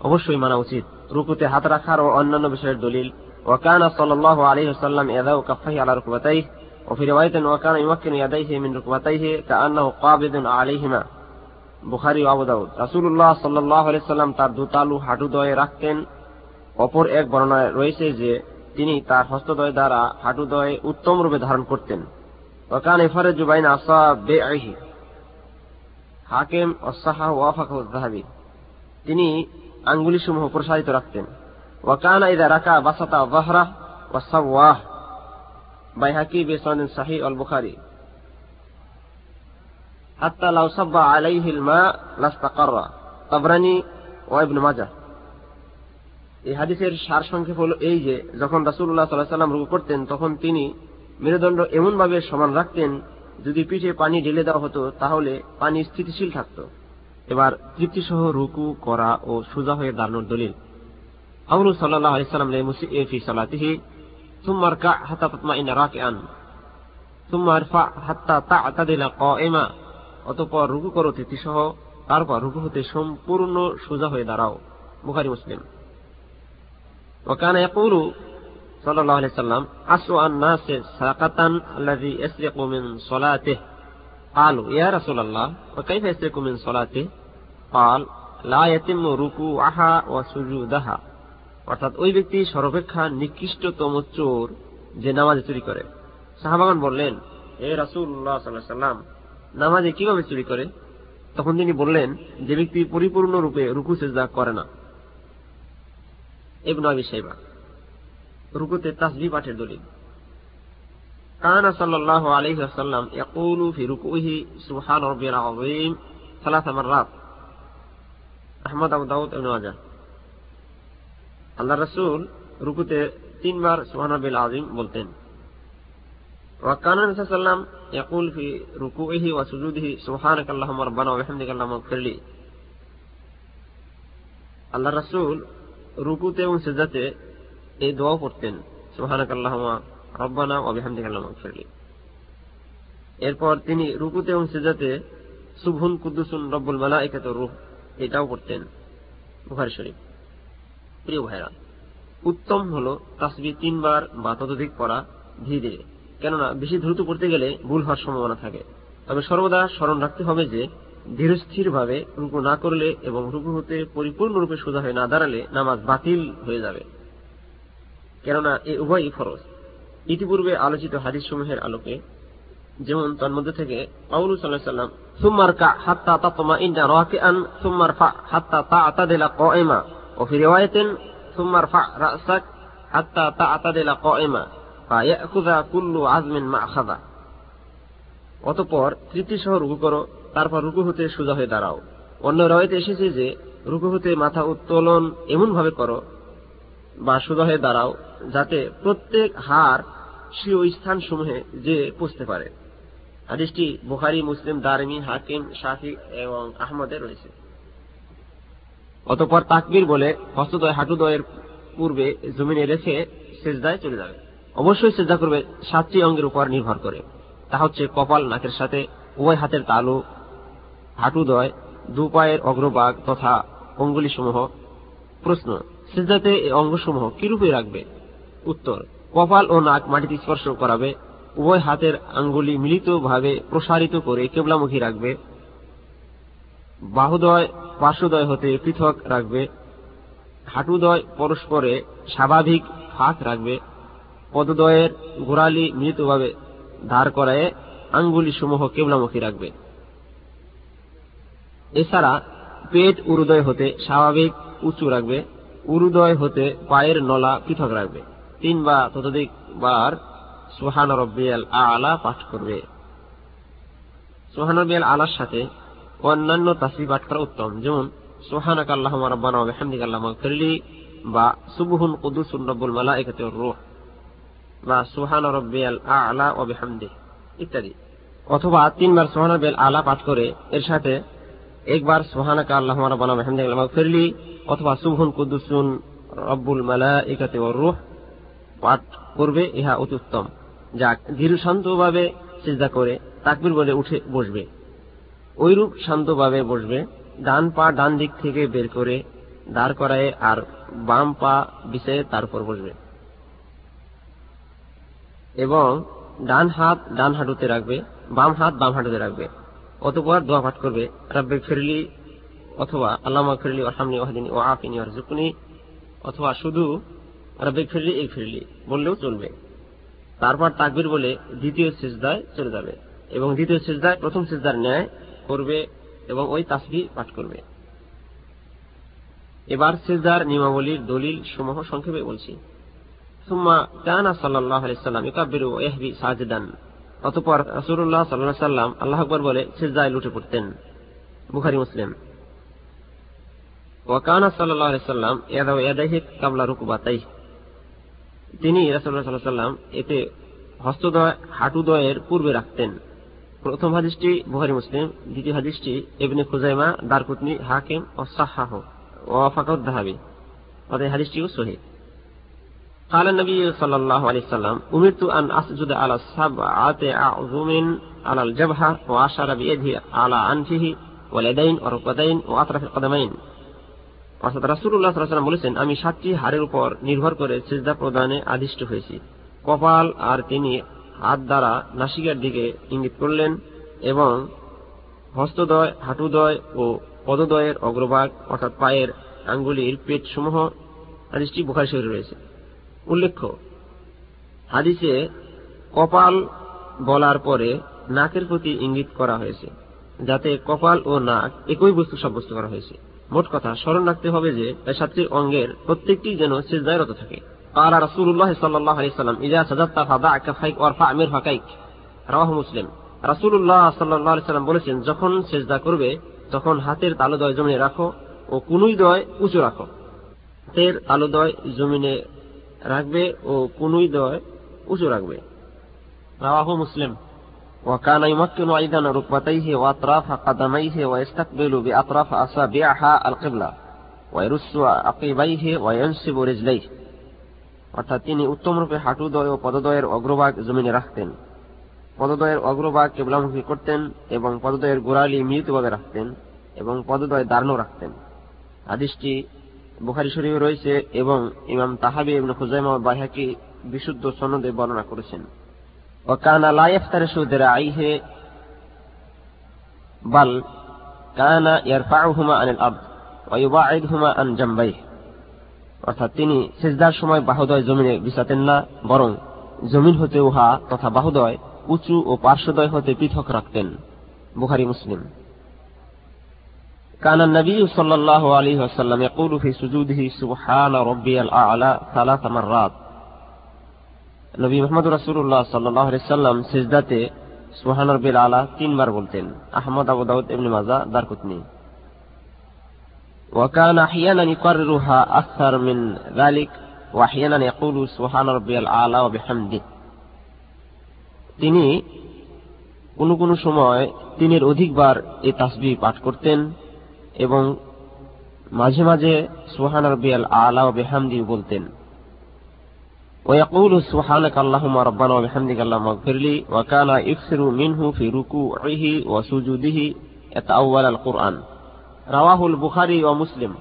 অবশ্যই মানা উচিত রুকুতে হাত রাখার ও অন্যান্য বিষয়ের দলিল وكان صلى الله عليه وسلم يضع كفيه على ركبتيه وفي رواية وكان يمكن يديه من ركبتيه كأنه قابض عليهما বুখারি আবু দাউদ রাসূলুল্লাহ সাল্লাল্লাহু আলাইহি সাল্লাম তার দুতালু হাঁটুদয়ে রাখতেন অপর এক বর্ণনায় রয়েছে যে তিনি তার হস্তদয় দ্বারা হাঁটুদয়ে উত্তম রূপে ধারণ করতেন। ওয়াকান ইফারাজু বাইনা আসাবিহি হাকিম ওয়াসাহা ওয়াফাকাহু যাহাবি তিনি আঙ্গুলিসমূহ প্রসারিত রাখতেন। ওয়াকানা ইদা রাকা বাসাতা যাহরা ওয়া সাওয়াহ বাইহাকি বিসনাদ সহিহ আল বুখারী সাব্বা আলাইহি আল মা তাবরানি ওয়া ইবনে মাজাহ এই হাদিসের সার সংক্ষেপ হল এই যে, যখন রাসুল্লাহ সাল্লাম রুকু করতেন, তখন তিনি মেরুদণ্ড এমনভাবে সমান রাখতেন, যদি পিঠে পানি ঢেলে দেওয়া হতো, তাহলে পানি স্থিতিশীল থাকত। এবার তৃপ্তিসহ রুকু করা ও সোজা হয়ে দাঁড়ানোর দলিল। আমরু সাল্লাহ আলাইসাল্লাম সালাতিহি কা হাতা পাতমা আন ফা হাত্তা তা ক এমা অতপর রুকু করো তারপর রুকু হতে সম্পূর্ণ সোজা হয়ে দাঁড়াও। বুখারি, মুসলিম। وكان يقول صلى الله عليه وسلم أسوأ الناس ساقة الذي يسرق من صلاته قالوا يا رسول الله وكيف يسرق من صلاته قال لا يتم ركوعها وسجودها অর্থাৎ ওই ব্যক্তি সর্বাপেক্ষা নিকৃষ্টতম চোর যে নামাজে চুরি করে সাহাবাগান বললেন এ রাসুল্লাহ সাল্লাম নামাজে কিভাবে চুরি করে তখন তিনি বললেন যে ব্যক্তি পরিপূর্ণ রূপে রুকু সেজদা করে না এবনু আবি সাইবা রুকুতে তাসবি পাঠের দলিল। কানা সাল্লাল্লাহু আলাইহি ওয়াসাল্লাম ইয়াকুলু ফি রুকুইহি সুবহান রাব্বিল আযীম, সালাসা মাররাত। আহমদ আবু দাউদ ইবনে মাজাহ। আল্লাহ রাসূল রুকুতে তিনবার সুবহান রাব্বিল আযীম বলতেন। ওয়া কানা নাবী সাল্লাম ইয়াকুল ফি রুকুইহি ওয়া সুজুদিহি সুবহানাক আল্লাহুম্মা রাব্বানা ওয়া বিহামদিকা আল্লাহুম্মা ইগফিরলি আল্লাহ রাসূল রুকুতে এবং সেজদাতে এই দোয়াও পড়তেন। সুবহানাক আল্লাহুম্মা রব্বানা ওয়া বিহামদিকা আল্লাহুম্মা এরপর তিনি রুকুতে এবং সেজদাতে সুবহুন কুদ্দুসুন রব্বুল মালাইকাতু রূহ এটাও পড়তেন। বুখারী শরীফ। প্রিয় ভাইরা উত্তম হল তাসবি তিনবার বা ততোধিক পড়া ধীরে ধীরে। কেননা, বেশি দ্রুত পড়তে গেলে ভুল হওয়ার সম্ভাবনা থাকে। তবে সর্বদা স্মরণ রাখতে হবে যে ধীরস্থিরভাবে রুকু না করলে এবং রুকু হতে পরিপূর্ণরূপে সোজা হয়ে না দাঁড়ালে নামাজ বাতিল হয়ে যাবে। কেননা এ উভয়ই ফরজ। ইতিপূর্বে আলোচিত হাদিস সমূহের আলোকে যেমন তন্মধ্যে থেকে আউলু সাল্লাম, সুম্মার কা হাত্তা সুম্মার ফা হাত্তা সুম্মার ফা রাসাক হাত্তা কুল্লু আজমিন অতঃপর তৃতীয় শহর রুকু করো তারপর রুকু হতে সোজা হয়ে দাঁড়াও। অন্য রয়েতে এসেছে যে, রুকু হতে মাথা উত্তোলন এমন ভাবে করো বা সোজা হয়ে দাঁড়াও যাতে প্রত্যেক হার স্বীয় স্থান সমূহে যে পুষতে পারে। হাদিসটি বুখারি, মুসলিম দারমি হাকিম, শাফি এবং আহমদের রয়েছে। অতপর তাকবির বলে হস্তদয়, হাঁটুদয়ের পূর্বে জমিনে রেখে সেজদায় চলে যাবে। অবশ্যই সেজদা করবে সাতটি অঙ্গের উপর নির্ভর করে। তা হচ্ছে কপাল, নাকের সাথে, উভয় হাতের তালু হাঁটুদয় দু পায়ের অগ্রভাগ তথা অঙ্গুলিসমূহ। প্রশ্ন, সেজদাতে এই অঙ্গসমূহ কিরূপে রাখবে? উত্তর, কপাল ও নাক মাটিতে স্পর্শ করাবে, উভয় হাতের আঙ্গুলি মিলিতভাবে প্রসারিত করে কেবলামুখী রাখবে। বাহুদয়, পার্শ্বদয় হতে পৃথক রাখবে। হাঁটুদয় পরস্পরে স্বাভাবিক ফাঁক রাখবে। পদদয়ের গোড়ালি মিলিতভাবে ধার করায় আঙ্গুলি সমূহ কেবলামুখী রাখবে। এছাড়া পেট উরুদয় হতে স্বাভাবিক উঁচু রাখবে, উরুদয় হতে পায়ের নলা পৃথক রাখবে। তিন বা ততোধিক বার সোহান রব্বিয়াল আলা পাঠ করবে। সোহান আলার সাথে অন্যান্য তাসবি পাঠ করা উত্তম। যেমন সোহানাক আল্লাহ বিহামদিকা আল্লাহুম্মা বা রব্বুল বা রাব্বিয়াল আ'লা ইত্যাদি। অথবা তিনবার সুবহান রাব্বিয়াল আ'লা পাঠ করে এর সাথে একবার ইগফিরলি অথবা কুদুসুন রব্বুল রূহ পাঠ করবে, ইহা অতি উত্তম। ধীর শান্তভাবে করে তাকবির বলে উঠে বসবে। ওইরূপ শান্তভাবে বসবে, ডান পা ডান দিক থেকে বের করে দাঁড় করায় আর বাম পা বিছে তার উপর বসবে। এবং ডান হাত ডান হাঁটুতে রাখবে, বাম হাত বাম হাঁটুতে রাখবে। অতপর দোয়া পাঠ করবে রাব্বে ফিরলি অথবা আল্লামা ফিরলি ওরহামনি ওয়াহিদিনী ও আফিনী ওরজুকুনি অথবা শুধু রাব্বে ফিরলি এই ফিরলি বললেও চলবে। তারপর তাকবির বলে দ্বিতীয় সিজদায় চলে যাবে এবং দ্বিতীয় সিজদায় প্রথম সিজদার ন্যায় করবে এবং ওই তাসবি পাঠ করবে। এবার সিজদার নিয়মাবলীর দলিল সমূহ সংক্ষেপে বলছি। সুম্মা কানা সাল্লাহ আলাইসাল্লাম ইকাবিরু এহবি সাজদান। অতপর রসুল্লাহ সাল্লাহ সাল্লাম আল্লাহ আকবর বলে সিজদায় লুটে পড়তেন। বুখারি, মুসলিম। ওয়াকানা সাল্লাহ কাবলা রুকুবাতাই তিনি রাসুল্লাহ সাল্লাহ সাল্লাম এতে হস্তদয়, হাঁটুদয়ের পূর্বে রাখতেন। প্রথম হাদিসটি বুহারি মুসলিম। দ্বিতীয় হাদিসটি এবিনে খুজাইমা, দারকুতনি, হাকিম ও সাহাহ। ও অতএব হাদিসটিও সহি। قال النبي صلى الله عليه وسلم أمرت أن أسجد على سبعة أعظم على الجبهة وأشار بيده على أنفه واليدين والركبتين وأطراف القدمين অর্থাৎ রাসুল্লাহ সাল্লাম বলেছেন আমি সাতটি হাড়ের উপর নির্ভর করে সিজদা প্রদানে আদিষ্ট হয়েছি কপাল আর তিনি হাত দ্বারা নাসিকার দিকে ইঙ্গিত করলেন এবং হস্তদয় হাঁটুদয় ও পদদয়ের অগ্রভাগ অর্থাৎ পায়ের আঙ্গুলির পেট সমূহ হাদিসটি বুখারি শরীর রয়েছে উল্লেখ্য হাদিসে কপাল বলার পরে নাকের প্রতি ইঙ্গিত করা হয়েছে যাতে কপাল ও নাক একই বস্তু সাব্যস্ত করা হয়েছে মোট কথা স্মরণ রাখতে হবে যে সাতটি অঙ্গের প্রত্যেকটি যেন সেজদায়রত থাকে قال رسول الله صلى الله عليه وسلم إذا سجدت فضع كفيك وارفع مرفقيك رواه مسلم রাসূলুল্লাহ সাল্লাল্লাহু আলাইহি সাল্লাম বলেছেন যখন সেজদা করবে তখন হাতের তালুদয় জমিনে রাখো ও কুনুই দয় উঁচু রাখো হাতের তালুদয় জমিনে রাখবে ও কুনুই দয় উঁচু রাখবে রাওয়াহু মুসলিম وكان يمكن أيضا ركبتيه وأطراف قدميه ويستقبل بأطراف أصابعها القبلة ويرس عقبيه وينسب رجليه অর্থাৎ তিনি উত্তমরূপে হাঁটুদয় ও পদদয়ের অগ্রভাগ জমিনে রাখতেন পদদয়ের অগ্রভাগ কেবলামুখী করতেন এবং পদদয়ের গোড়ালি মৃতভাবে রাখতেন এবং পদদয় দাঁড়ানো রাখতেন আদিশটি বুখারি শরীফ রয়েছে এবং ইমাম তাহাবি এবং খুজাইমা বাহাকি বিশুদ্ধ সনদে বর্ণনা করেছেন وكان لا يفترش ذراعيه بل كان يرفعهما عن الأرض ويباعدهما عن جنبيه অর্থাৎ তিনি সেজদার সময় বাহুদয় জমিনে বিছাতেন না বরং জমিন হতে উহা তথা বাহুদয় উঁচু ও পার্শ্বদয় হতে পৃথক রাখতেন বুখারি মুসলিম كان النبي صلى الله عليه وسلم يقول في سجوده سبحان ربي الأعلى ثلاث مرات নবী মোহাম্মদ রাসুল্লাহ সাল্লাহ সাল্লাম সিজদাতে সুহান রবিল আলা তিনবার বলতেন আহমদ আবু দাউদ ইবনে মাজা দারকুতনি وكان احيانا يكررها اكثر من ذلك واحيانا يقول سبحان ربي الاعلى وبحمده তিনি কোন কোন সময় তিনের অধিকবার এই তাসবি পাঠ করতেন এবং মাঝে মাঝে সুহান রবিয়াল আলা ও বেহামদি বলতেন ويقول سبحانك اللهم ربنا وبحمدك اللهم اغفر لي وكان يكثر منه في ركوعه وسجوده يتأول القرآن رواه البخاري ومسلم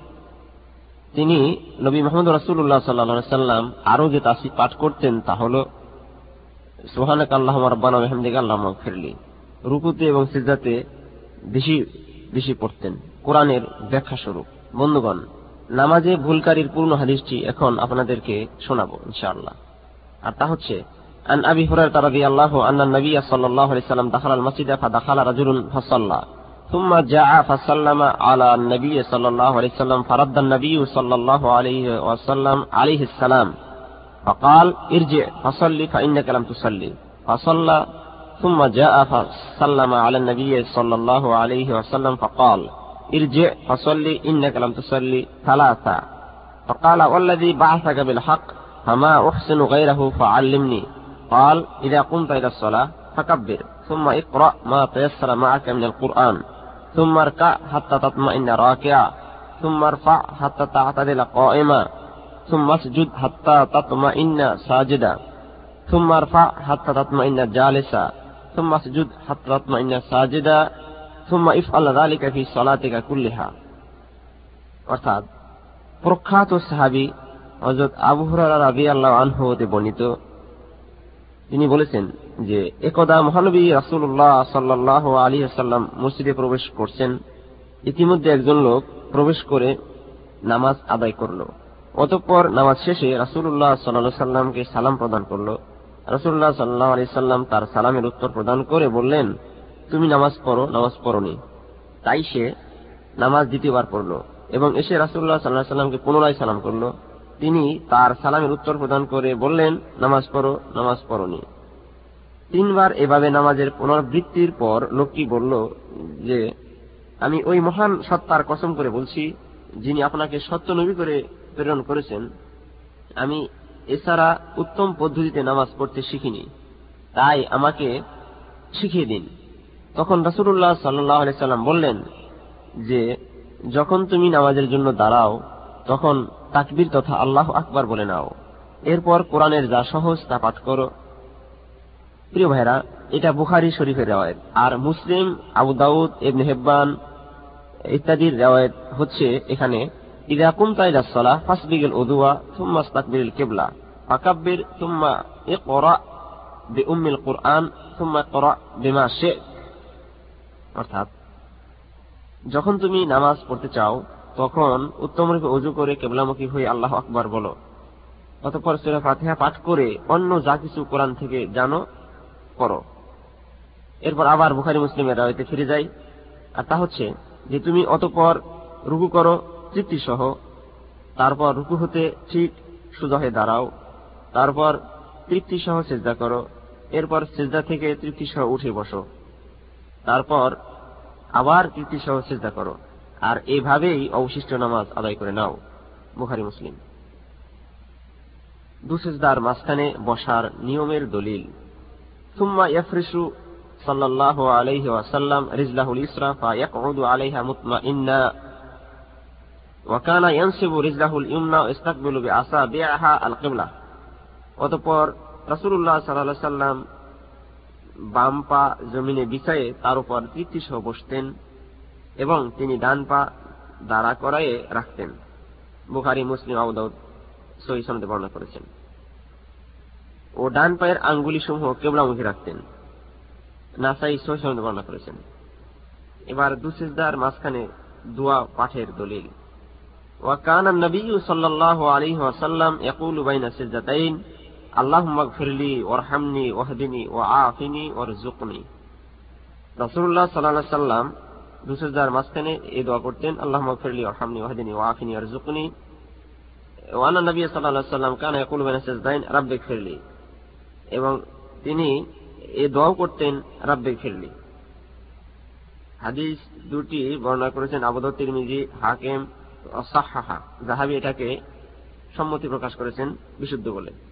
তিনি নবী মোহাম্মদ রসুল্লাহ সাল্লা সাল্লাম আরো যে তাসি পাঠ করতেন তা হল সোহানক আল্লাহ রব্বানা মেহমদিক আল্লাহ ফিরলি রুকুতে এবং সিজাতে বেশি বেশি পড়তেন কোরআনের ব্যাখ্যা স্বরূপ বন্ধুগণ নামাজে ভুলকারীর পূর্ণ হাদিসটি এখন আপনাদেরকে শোনাবো ইনশাআল্লাহ আর তা হচ্ছে عن أبي هريرة رضي الله أن النبي صلى الله عليه وسلم دخل المسجد فدخل رجل فصلى ثم جاء فسلم على النبي صلى الله عليه وسلم فرد النبي صلى الله عليه وسلم عليه السلام فقال ارجع فصلي فإنك لم تصلي فصلى ثم جاء فسلم على النبي صلى الله عليه وسلم فقال ارجع فصلي إنك لم تصلي ثلاثة. فقال والذي بعثك بالحق فما أحسن غيره فعلمني. قال إذا قمت إلى الصلاة فكبر ثم اقرأ ما تيسر معك من القرآن ثم اركع حتى تطمئن راكعا ثم ارفع حتى تعتدل قائما ثم اسجد حتى تطمئن ساجدا ثم ارفع حتى تطمئن جالسا ثم اسجد حتى تطمئن ساجدا. প্রখ্যাত সাহাবী হযরত আবু হুরায়রা রাদিয়াল্লাহু আনহু বর্ণিত। তিনি বলেছেন যে, একদা মহানবী রাসুল্লাহ সাল্লাহ আলী আসাল্লাম মসজিদে প্রবেশ করছেন। ইতিমধ্যে একজন লোক প্রবেশ করে নামাজ আদায় করল। অতঃপর নামাজ শেষে রাসুল্লাহ সাল্লাল্লাহু সাল্লামকে সালাম প্রদান করল। রাসুল্লাহ সাল্লাহ আলি সাল্লাম তার সালামের উত্তর প্রদান করে বললেন তুমি নামাজ পড়ো, নামাজ পড়নি। তাই সে নামাজ দ্বিতীয়বার পড়ল এবং এসে রাসুল্লাহ সাল্লাহ সাল্লামকে পুনরায় সালাম করল। তিনি তার সালামের উত্তর প্রদান করে বললেন, নামাজ পড়ো, নামাজ পড়নি। তিনবার এভাবে নামাজের পুনরাবৃত্তির পর লোকটি বলল যে, আমি ওই মহান সত্তার কসম করে বলছি, যিনি আপনাকে সত্য নবী করে প্রেরণ করেছেন। আমি এছাড়া উত্তম পদ্ধতিতে নামাজ পড়তে শিখিনি। তাই আমাকে শিখিয়ে দিন। তখন রাসুল্লাহ সাল্লাহ সাল্লাম বললেন যে, যখন তুমি নামাজের জন্য দাঁড়াও, তখন তাকবির তথা আল্লাহ আকবার বলে নাও। এরপর কোরআনের যা সহজ তা পাঠ করো। প্রিয় ভাইরা এটা বুখারি শরীফের রেওয়ায়ত। আর মুসলিম, আবু দাউদ এবনে হেব্বান ইত্যাদির রেওয়ায়ত হচ্ছে এখানে, ইদা কুমতা সলাহ ফাসবিগিল উদুয়া থুম্মা ইস্তাকবিল কিবলা ফাকাব্বির থুম্মা ইকরা বিউম্মিল কুরআন থুম্মা ইকরা বিমা শি'ত। অর্থাৎ, যখন তুমি নামাজ পড়তে চাও, তখন উত্তম রূপে অজু করে কেবলামুখী হয়ে আল্লাহ আকবার বলো। অতঃপর সুরা ফাতিহা পাঠ করে অন্য যা কিছু কোরআন থেকে জানো করো এরপর আবার বুখারি মুসলিমের রায়তে ফিরে যাই। আর তা হচ্ছে যে তুমি অতঃপর রুকু করো তৃপ্তি সহ তারপর রুকু হতে ঠিক সোজা দাঁড়াও, তারপর তৃপ্তি সহ চেষ্টা করো, এরপর চেষ্টা থেকে তৃপ্তি সহ উঠে বসো। তারপর আবার তৃপ্তি সহ চেষ্টা করো, আর এভাবেই অবশিষ্ট নামাজ আদায় করে নাও। বুখারি, মুসলিম। দুসেজদার মাঝখানে বসার নিয়মের দলিল। সুম্মা ইয়াফরিসু আলাইহি ওয়াসাল্লাম রিজলাহুল ইসরা আলাইহা মুতমাইন্না ওয়াকানা ইয়ানসিবু রিজলাহুল ইস্তাকবিলু আল কিবলা অতঃপর রাসূলুল্লাহ সাল্লাল্লাহু আলাইহি সাল্লাম বাম পা জমিনে বিছায়ে তার উপর তৃপ্তি সহ বসতেন এবং তিনি ডান পা দাঁড়া করায়ে রাখতেন বুখারি মুসলিম আবুদাউদ সহি সনদে বর্ণনা করেছেন ও ডান পায়ের আঙ্গুলি সমূহ কেবলামুখী রাখতেন নাসাই সহি সনদে বর্ণনা করেছেন এবার দুসিজদার মাঝখানে দোয়া পাঠের দলিল وكان النبي صلى الله عليه وسلم يقول بين السجدتين আল্লাহ মগফিরলি ওরহামনি ও ওর জুকনি রসুল্লাহ সাল্লাহ সাল্লাম মাঝখানে এই দোয়া করতেন আল্লাহ মগফিরলি ওরহামনি ওহদিনী ও ওর জুকনি ওয়ানা নবী সাল্লাহ সাল্লাম ফিরলি এবং তিনি এই দোয়াও করতেন রাব্বিক ফিরলি হাদিস দুটি বর্ণনা করেছেন আবদ হাকেম জাহাবি এটাকে সম্মতি প্রকাশ করেছেন বিশুদ্ধ বলে।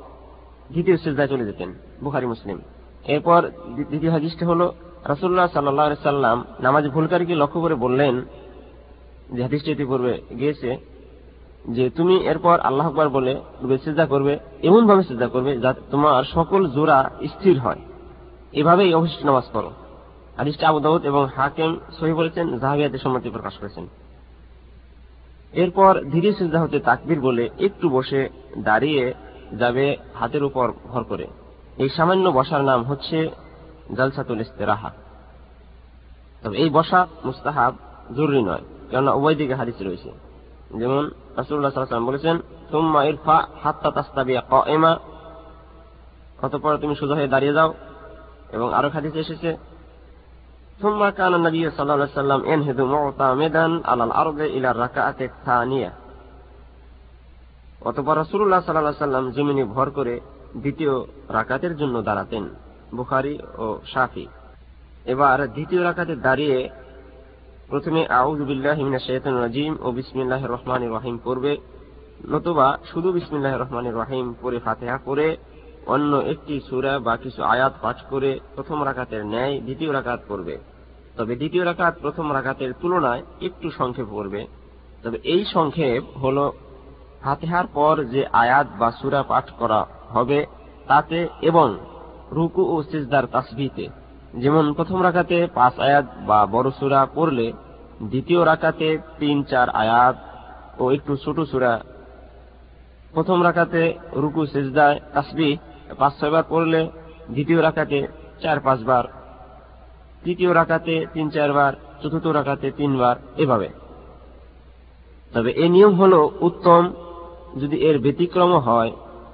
দ্বিতীয় সিজদায় চলে যেতেন, বুখারি, মুসলিম। এরপর দ্বিতীয় হাদিসটি হলো রাসুল্লাহ সাল্লাহ সাল্লাম নামাজ ভুলকারীকে লক্ষ্য করে বললেন, যে হাদিসটি পূর্বে গিয়েছে, যে তুমি এরপর আল্লাহ আকবর বলে চেষ্টা করবে এমন ভাবে চেষ্টা করবে যাতে তোমার সকল জোড়া স্থির হয়। এভাবেই অবশিষ্ট নামাজ পড়ো। হাদিসটা আবু দাউদ এবং হাকেম সহি বলেছেন, জাহাবিয়াতে সম্মতি প্রকাশ করেছেন। এরপর ধীরে সিজদা হতে তাকবির বলে একটু বসে দাঁড়িয়ে যাবে হাতের উপর ভর করে এই সামান্য বসার নাম হচ্ছে জালসাতুল ইস্তেরাহা তবে এই বসা মুস্তাহাব জরুরি নয় কেননা উভয় দিকে হাদিস রয়েছে যেমন রাসুল্লাহ সাল্লাম বলেছেন তুম্মা ইরফা হাত্তা তাস্তাবিয়া কএমা অতঃপর তুমি সোজা হয়ে দাঁড়িয়ে যাও এবং আরো হাদিস এসেছে ثم كان النبي صلى الله عليه وسلم ينهض معتمدا على الأرض إلى الركعة الثانية অতপর রসুল্লাহ সাল্লাহ সাল্লাম জমিনে ভর করে দ্বিতীয় রাকাতের জন্য দাঁড়াতেন, বুখারি ও শাফি। এবার দ্বিতীয় রাকাতে দাঁড়িয়ে প্রথমে রাজিম ও বিসমিল্লাহ রহমান রহিম পড়বে। নতুবা শুধু বিসমিল্লাহ রহমান রহিম পরে ফাতেহা করে অন্য একটি সুরা বা কিছু আয়াত পাঠ করে প্রথম রাকাতের ন্যায় দ্বিতীয় রাকাত পড়বে। তবে দ্বিতীয় রাকাত প্রথম রাকাতের তুলনায় একটু সংক্ষেপ করবে তবে এই সংক্ষেপ হল ফাতেহার পর যে আয়াত বা সুরা পাঠ করা হবে, তাতে এবং রুকু ও সিজদার তাসবিতে। যেমন প্রথম রাখাতে পাঁচ আয়াত বা বড় সুরা পড়লে, দ্বিতীয় রাখাতে তিন, চার আয়াত ও একটু ছোট সুরা। প্রথম রাখাতে রুকু সেজদায় তাসবি পাঁচ ছয়বার পড়লে, দ্বিতীয় রাখাতে চার পাঁচবার তৃতীয় রাখাতে তিন চারবার চতুর্থ রাখাতে তিনবার এভাবে। তবে এ নিয়ম হল উত্তম যদি এর ব্যতিক্রম হয়,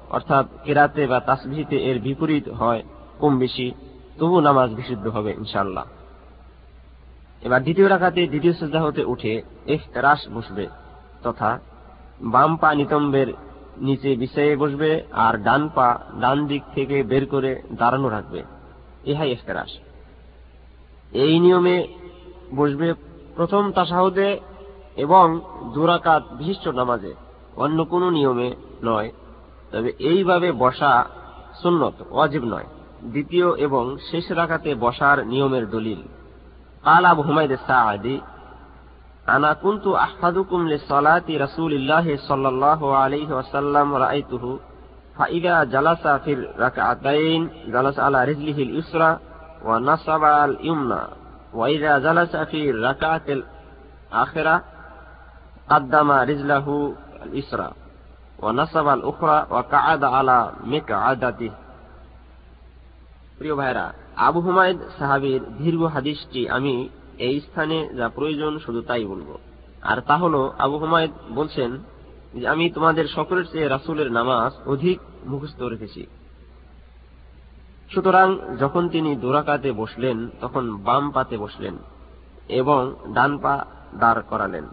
অর্থাৎ কেরাতে বা তাসবিহিতে এর বিপরীত হয় কম বেশি, তবু নামাজ বিশুদ্ধ হবে ইনশাল্লাহ এবার দ্বিতীয় রাখাতে দ্বিতীয় শ্রদ্ধা হতে উঠে রাস বসবে, তথা বাম পা নিতম্বের নিচে বিছাইয়ে বসবে আর ডান পা ডান দিক থেকে বের করে দাঁড়ানো রাখবে। ইহাই এফতেরাস এই নিয়মে বসবে প্রথম তাসাহুদে এবং দুরাকাত বিশিষ্ট নামাজে। অন্য কোন নিয়মে নয় তবে এইভাবে বসা সুন্নত অজীব নয় দ্বিতীয় এবং শেষ রাখাতে বসার নিয়মের দলিল قال أبو حميد الساعدي أنا كنت أحفظكم لصلاة رسول الله صلى الله عليه وسلم رأيته فإذا جلس في الركعتين جلس على رجله اليسرى ونصب اليمنى وإذا جلس في الركعة الآخرة قدم رجله اليسرى ونصب الأخرى وقعد على مقعدته প্রিয় ভাইরা আবু হুমায়দ সাহাবির দীর্ঘ হাদিসটি আমি এই স্থানে যা প্রয়োজন শুধু তাই বলবো আর তা হল আবু হুমায়দ বলছেন যে আমি তোমাদের সকলের চেয়ে রাসুলের নামাজ অধিক মুখস্থ রেখেছি সুতরাং যখন তিনি দোরাকাতে বসলেন তখন বাম পাতে বসলেন এবং ডান পা দাঁড় করালেন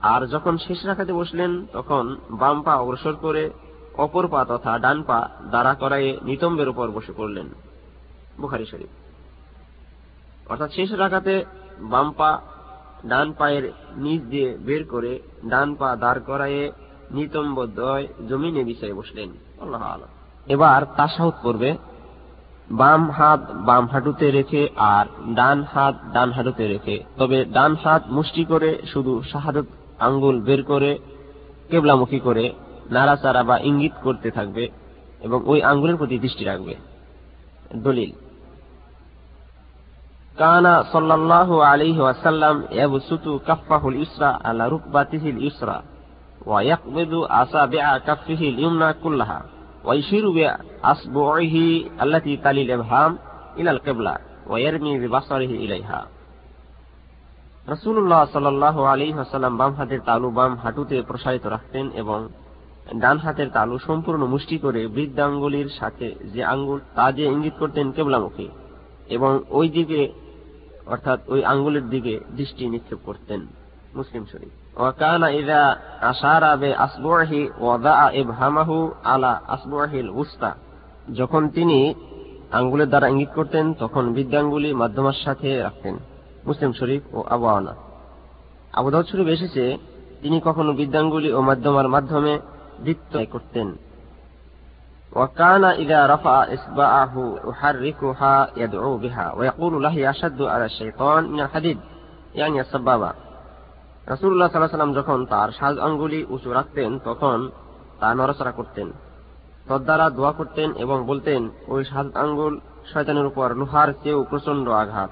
আর যখন শেষ রাখাতে বসলেন, তখন বাম পা অগ্রসর করে অপর পা তথা ডান পা দাঁড়া করাইয়ে নিতম্বের উপর বসে পড়লেন। বুখারি শরীফ। অর্থাৎ শেষ রাখাতে বাম পা ডান পায়ের নিচ দিয়ে বের করে ডান পা দাঁড় করাইয়ে নিতম্ব দয় জমিনে বিষয়ে বসলেন। আল্লাহ এবার তাসাহুদ করবে বাম হাত বাম হাঁটুতে রেখে আর ডান হাত ডান হাঁটুতে রেখে। তবে ডান হাত মুষ্টি করে শুধু শাহাদত আঙ্গুল বের করে, কেবলামুখী করে, নাড়াচাড়া বা ইঙ্গিত করতে থাকবে এবং ওই আঙ্গুলের প্রতি দৃষ্টি রাখবে। দলিল। কানা সাল্লাল্লাহু আলাইহি ওয়াসাল্লাম ইয়াবসুতু কাফফাহুল ইসরা আলা রুকবাতিহিল ইসরা ওয়া ইয়াকবিদু আসাবি'a কাফফিহিল ইউমনা কুল্লাহা ওয়া ইশিরু বিআসবু'iহি আল্লাতী তালিল ইবহাম ইলাল কিবলা ওয়া ইয়ারমি বিবাসারিহি ইলাইহা। রসুল্লাহ সাল্লাহ আলী হাসাল্লাম বাম হাতের তালু বাম হাঁটুতে প্রসারিত রাখতেন এবং ডান হাতের তালু সম্পূর্ণ মুষ্টি করে বৃদ্ধাঙ্গুলির সাথে যে আঙ্গুল, তা দিয়ে ইঙ্গিত করতেন কেবলামুখী এবং ওই দিকে, অর্থাৎ ওই আঙ্গুলের দিকে দৃষ্টি নিক্ষেপ করতেন মুসলিম শরীফ। যখন তিনি আঙ্গুলের দ্বারা ইঙ্গিত করতেন, তখন বৃদ্ধাঙ্গুলি মাধ্যমার সাথে রাখতেন। মুসলিম শরীফ ও আবহাওয়ানা আবুদাউদ শরীফ এসেছে তিনি কখনো বৃদ্ধাঙ্গুলি ও মাধ্যমার মাধ্যমে বৃত্ত করতেন وكان إذا رفع إصبعه يحركها يدعو بها ويقول له أشد على الشيطان من الحديد يعني السبابة রাসুল্লাহ সাল্লাহ সাল্লাম যখন তার সাজ আঙ্গুলি উঁচু রাখতেন তখন তা নড়াচড়া করতেন তদ্বারা দোয়া করতেন এবং বলতেন ওই সাজ আঙ্গুল শয়তানের উপর লোহার চেয়েও প্রচন্ড আঘাত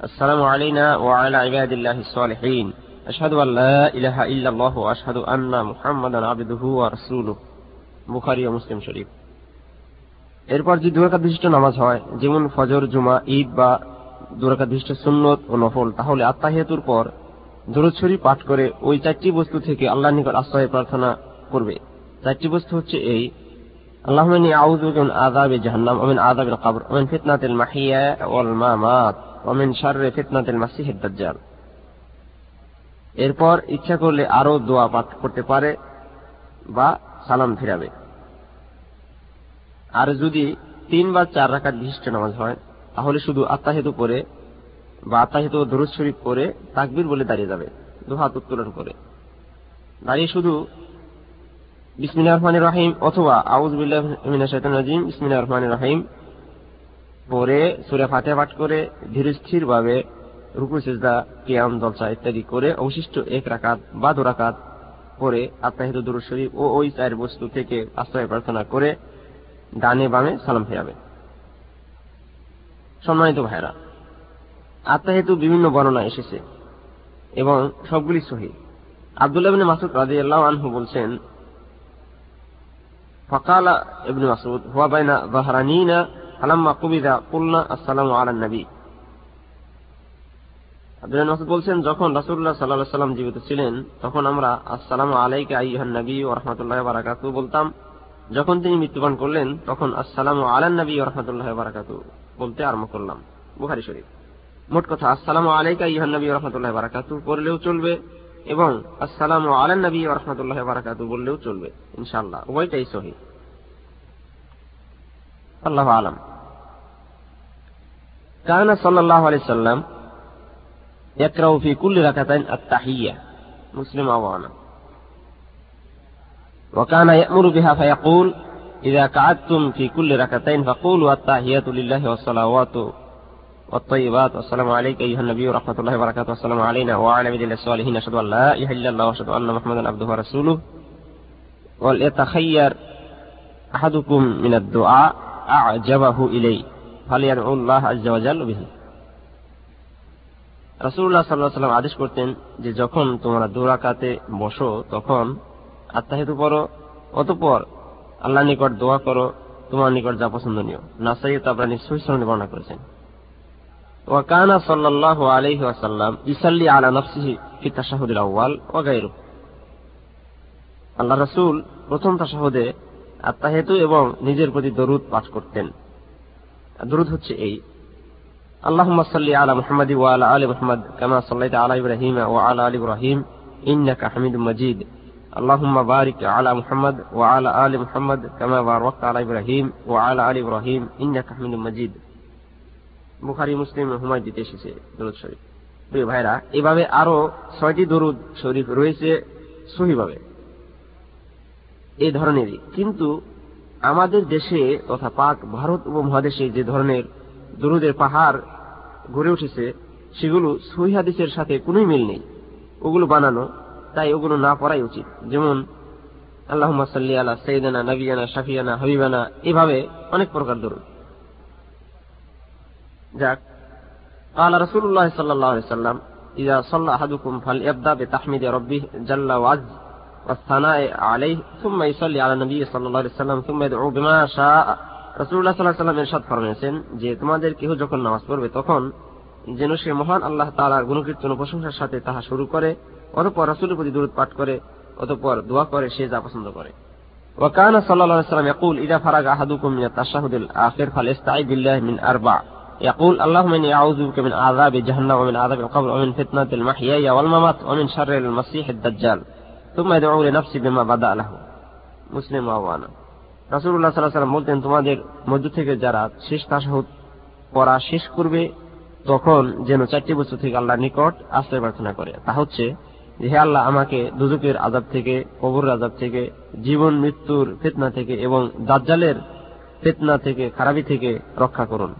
আসসালামু আলাইনা ওয়া আলা ইবাদিল্লাহিস সালিহিন أشهد أن لا إله إلا الله وأشهد أن محمدا عبده ورسوله বুখারি ও মুসলিম শরীফ এরপর যদি দুরাকাত বিশিষ্ট নামাজ হয় যেমন ফজর জুমা ঈদ বা দুরাকাত বিশিষ্ট সুন্নত ও নফল তাহলে আত্মাহিয়াতুর পর দরুদ শরীফ পাঠ করে ওই চারটি বস্তু থেকে আল্লাহর নিকট আশ্রয় প্রার্থনা করবে চারটি বস্তু হচ্ছে এই اللهم إني أعوذ بك من عذاب جهنم ومن عذاب القبر ومن فتنة المحيا والممات অমিন শারে মাসি মাসিহের দাজ্জাল এরপর ইচ্ছা করলে আরও দোয়া পাঠ করতে পারে বা সালাম ফিরাবে। আর যদি তিন বা চার রাকাত বিশিষ্ট নামাজ হয়, তাহলে শুধু আত্মাহিত করে বা আত্মাহিত দরুদ শরীফ করে তাকবির বলে দাঁড়িয়ে যাবে, দুহাত উত্তোলন করে। দাঁড়িয়ে শুধু বিসমিল্লাহ রহমান রাহিম অথবা আউজ বিল্লাহ রাজিম বিসমিল্লাহ রহমান রাহিম পরে সুরে ফাতে পাঠ করে ধীরে স্থির ভাবে রুকু, সেজদা, কিয়াম, জলসা ইত্যাদি করে অবশিষ্ট এক রাকাত বা দুরাকাত পরে আত্মাহিত দুরু শরীফ ও ওই চায়ের বস্তু থেকে আশ্রয় প্রার্থনা করে ডানে বামে সালাম ফেরাবে। সম্মানিত ভাইরা আত্মাহেতু বিভিন্ন বর্ণনা এসেছে এবং সবগুলি সহি। আবদুল্লাহ ইবনে মাসুদ রাদিয়াল্লাহু আনহু বলছেন, ফাকালা ইবনে মাসুদ হুয়া বাইনা যাহরানিনা বলছেন, যখন রাসুল্লাহ সাল্লাহ সাল্লাম জীবিত ছিলেন, তখন আমরা আসসালাম আলাইক আইহান নবী ও রহমতুল্লাহ বারাকাতু বলতাম। যখন তিনি মৃত্যুবরণ করলেন, তখন আসসালাম আলান নবী ও রহমতুল্লাহ বারাকাতু বলতে আরম্ভ করলাম। বুহারি শরীফ। মোট কথা, আসসালাম আলাইকা ইহান নবী রহমতুল্লাহ বারাকাতু করলেও চলবে এবং আসসালাম আলান নবী রহমতুল্লাহ বারাকাতু বললেও চলবে। ইনশাল্লাহ ওইটাই সহি। আল্লাহ আলম। كان صلى الله عليه وسلم يقرأ في كل ركعتين التحية. مسلم أوانا وكان يأمر بها فيقول إذا قعدتم في كل ركعتين فقولوا التحيات لله والصلوات والطيبات. والسلام عليك أيها النبي ورحمة الله وبركاته. والسلام علينا وعلى الله الصالحين. أشهد أن لا إله إلا الله وأشهد أن محمدا عبده ورسوله. وليتخير أحدكم من الدعاء أعجبه إليه. আদেশ করতেন যে যখন তোমরা দোরাকাতে বসো, তখন আত্মাহিতু করো, অতপর আল্লাহ নিকট দোয়া করো, তোমার নিকট যা পছন্দনীয়। নাসাই তাবরানি সুইসরণে বর্ণনা করেছেন। ওয়াকানা সাল্লাহ আলহি আসাল্লাম ইসাল্লি আলা নফসিহি ও গাইরু আল্লাহ রাসুল প্রথম তাশাহুদে আত্মাহেতু এবং নিজের প্রতি দরুদ পাঠ করতেন। দরুদ হচ্ছে এই اللهم صل على محمد وعلى آل محمد كما صليت على إبراهيم وعلى آل إبراهيم إنك حميد مجيد اللهم بارك على محمد وعلى آل محمد كما باركت على إبراهيم وعلى آل إبراهيم إنك حميد مجيد বুখারি মুসলিম হুমায় দিতে এসেছে দরুদ শরীফ প্রিয় ভাইরা এভাবে আরো ছয়টি দরুদ শরীফ রয়েছে সহিভাবে এই ধরনেরই কিন্তু আমাদের দেশে তথা পাক ভারত উপমহাদেশে যে ধরনের দরুদের পাহাড় গড়ে উঠেছে সেগুলো সহিহাদিসের সাথে কোনোই মিল নেই ওগুলো বানানো তাই ওগুলো না পড়াই উচিত যেমন আল্লাহ সাল্লি আলা সৈদানা নবিয়ানা শাফিয়ানা হবিবানা এভাবে অনেক প্রকার দরুদ যাক قال رسول الله صلى الله عليه وسلم إذا صلى أحدكم فليبدأ بتحميد ربه جل وعز والثناء عليه ثم يصلي على النبي صلى الله عليه وسلم ثم يدعو بما شاء রসুল্লাহ সাল্লাহ সাল্লাম এরশাদ ফরমেছেন যে তোমাদের কেহ যখন নামাজ পড়বে তখন যেন সে মহান আল্লাহ তালার গুণকীর্তন প্রশংসার সাথে তাহা শুরু করে অতপর রসুলের প্রতি দূরত পাঠ করে অতপর দোয়া করে সে যা পছন্দ করে وكان صلى الله عليه وسلم يقول إذا فرغ أحدكم من التشهد الآخر فليستعيذ بالله من أربع يقول اللهم إني أعوذ بك من عذاب جهنم ومن عذاب القبر ومن فتنة المحيا والممات ومن شر المسيح الدجال তোমরা দৌড়ে নফসি বিমা বাদা আলাহ মুসলিম আওয়ানা. রাসুল্লাহ সাল্লাহ সাল্লাম বলতেন, তোমাদের মধ্য থেকে যারা শেষ তাসাহুদ পড়া শেষ করবে, তখন যেন চারটি বছর থেকে আল্লাহ নিকট আশ্রয় প্রার্থনা করে। তা হচ্ছে যে, হে আল্লাহ, আমাকে দুজকের আজাব থেকে কবর আজাব থেকে, জীবন, মৃত্যুর ফেতনা থেকে এবং দাজ্জালের ফেতনা থেকে, খারাপি থেকে রক্ষা করুন।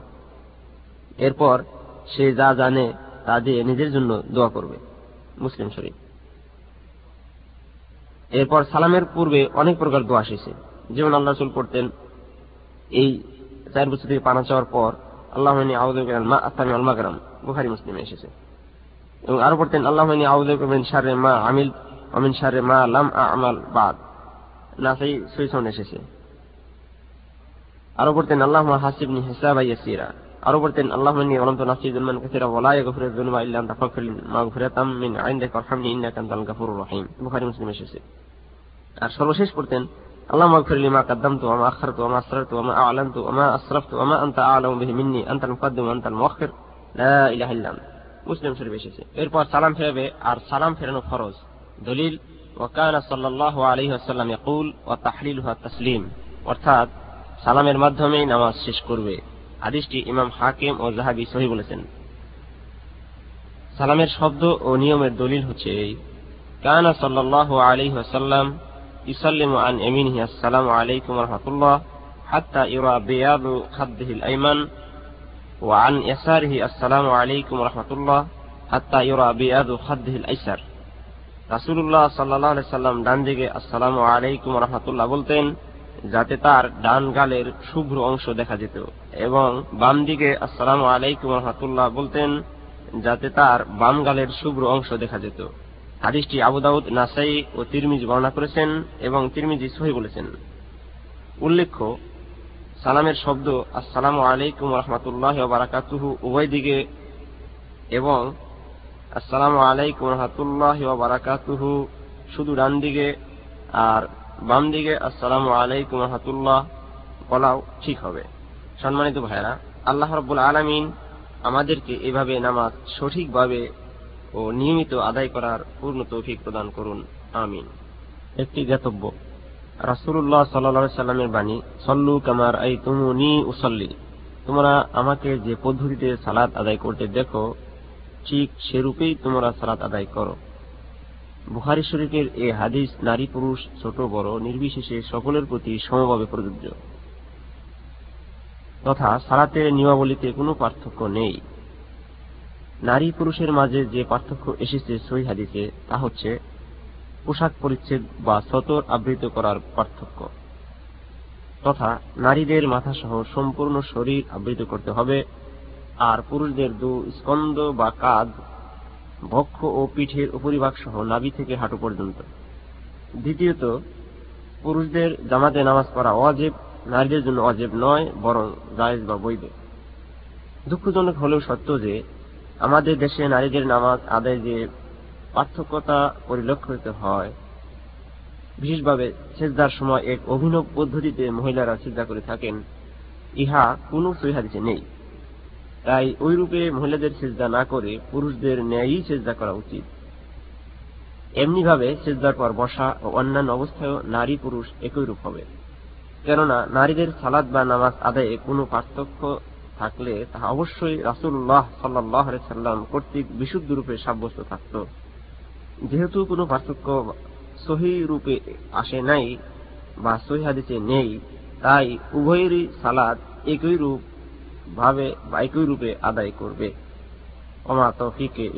এরপর সে যা জানে তা দিয়ে নিজের জন্য দোয়া করবে। মুসলিম শরীফ। এরপর সালামের পূর্বে অনেক প্রকার দোয়া এসেছে। যেমন আল্লাহ রসুল পড়তেন, এই চার বছর থেকে পানা চাওয়ার পর আল্লাহ মা আস্তামি আলমাগরাম বুখারি মুসলিমে এসেছে। এবং আরও পড়তেন, আল্লাহ আউদিন সারে মা আমিল অমিন সারে মা লাম আমাল বাদ। না সেই সুইসন এসেছে। আরও পড়তেন আল্লাহ হিসাব ইয়াসিরা। আরও আল্লাহ নাসি জুলমান কাসিরা ওয়ালা ইল্লা আনতা, ফাগফির মাগফিরাতাম মিন ইন্নাকা আনতাল গাফুরুর রহিম। বুখারী মুসলিম এসেছে। আর সর্বশেষ পড়তেন সালামের মাধ্যমেই নামাজ শেষ করবে। হাদিসটি ইমাম হাকিম ও জাহাবি সহি বলেছেন। সালামের শব্দ ও নিয়মের দলিল হচ্ছে কানা সাল্লাল্লাহু আলাইহি ওয়াসাল্লাম ইসাল্লিমু আন ইয়ামিনিহি আসসালামু আলাইকুম ওয়া রাহমাতুল্লাহ হাত্তা ইরা বিয়াদু খাদ্দিহিল আইমান ওয়া আন ইয়াসারিহি আসসালামু আলাইকুম ওয়া রাহমাতুল্লাহ হাত্তা ইরা বিয়াদু খাদ্দিহিল আইসার রাসূলুল্লাহ সাল্লাম ডান দিকে আসসালামু আলাইকুম ওয়া বলতেন যাতে তার ডান গালের শুভ্র অংশ দেখা যেত এবং বাম দিকে আসসালাম আলাইকুম রহমতুল্লাহ বলতেন যাতে তার বাম গালের শুভ্র অংশ দেখা যেত। হাদিসটি আবুদাউদ নাসাই ও তিরমিজ বর্ণনা করেছেন এবং তিরমিজি সহি বলেছেন। উল্লেখ্য, সালামের শব্দ আসসালাম আলাইকুম রহমতুল্লাহ বারাকাতুহু উভয় দিকে এবং আসসালাম আলাইকুম রহমতুল্লাহ বারাকাতুহু শুধু ডান দিকে আর বাম দিকে আসসালাম আলাইকুম রহমতুল্লাহ বলাও ঠিক হবে। সম্মানিত ভাইরা আল্লাহ রব্বুল আলমিন আমাদেরকে এভাবে নামাজ সঠিকভাবে ও নিয়মিত আদায় করার পূর্ণ তৌফিক প্রদান করুন। আমিন। একটি জ্ঞাতব্য। রাসুল্লাহ সাল্লা সাল্লামের বাণী, সল্লু কামার আই তুমুনি উসল্লি। তোমরা আমাকে যে পদ্ধতিতে সালাত আদায় করতে দেখো, ঠিক সেরূপেই তোমরা সালাত আদায় করো। বুখারি শরীফের এ হাদিস নারী পুরুষ, ছোট, বড়, নির্বিশেষে সকলের প্রতি সমভাবে প্রযোজ্য। তথা সালাতের নিয়মাবলীতে কোনো পার্থক্য নেই। নারী পুরুষের মাঝে যে পার্থক্য এসেছে সই হাদিসে, তা হচ্ছে পোশাক পরিচ্ছেদ বা সতর আবৃত করার পার্থক্য। তথা নারীদের মাথাসহ সম্পূর্ণ শরীর আবৃত করতে হবে, আর পুরুষদের দু স্কন্দ বা কাঁধ, বক্ষ ও পিঠের উপরিভাগ সহ নাভি থেকে হাঁটু পর্যন্ত। দ্বিতীয়ত, পুরুষদের জামাতে নামাজ পড়া অজেব, নারীদের জন্য অজেব নয়, বরং জায়েজ বা বৈধ। দুঃখজনক হলেও সত্য যে আমাদের দেশে নারীদের নামাজ আদায় যে পার্থক্যতা পরিলক্ষিত হয়, বিশেষভাবে সেজদার সময় এক অভিনব পদ্ধতিতে মহিলারা সেজদা করে থাকেন, ইহা কোন সহিহাদিসে নেই। তাই ওই রূপে মহিলাদের সেজদা না করে পুরুষদের ন্যায়ই সেজদা করা উচিত। এমনিভাবে সেজদার পর বসা ও অন্যান্য অবস্থায়ও নারী পুরুষ একই রূপ হবে। কেননা নারীদের সালাদ বা নামাজ আদায়ে কোনো পার্থক্য থাকলে তাহা অবশ্যই রাসুল্লাহ সাল্লাহ সাল্লাম কর্তৃক বিশুদ্ধ রূপে সাব্যস্ত থাকত। যেহেতু কোনো পার্থক্য সহি রূপে আসে নাই বা সহি হাদিসে নেই, তাই উভয়েরই সালাদ একই রূপ ভাবে বা একই রূপে আদায় করবে। অমা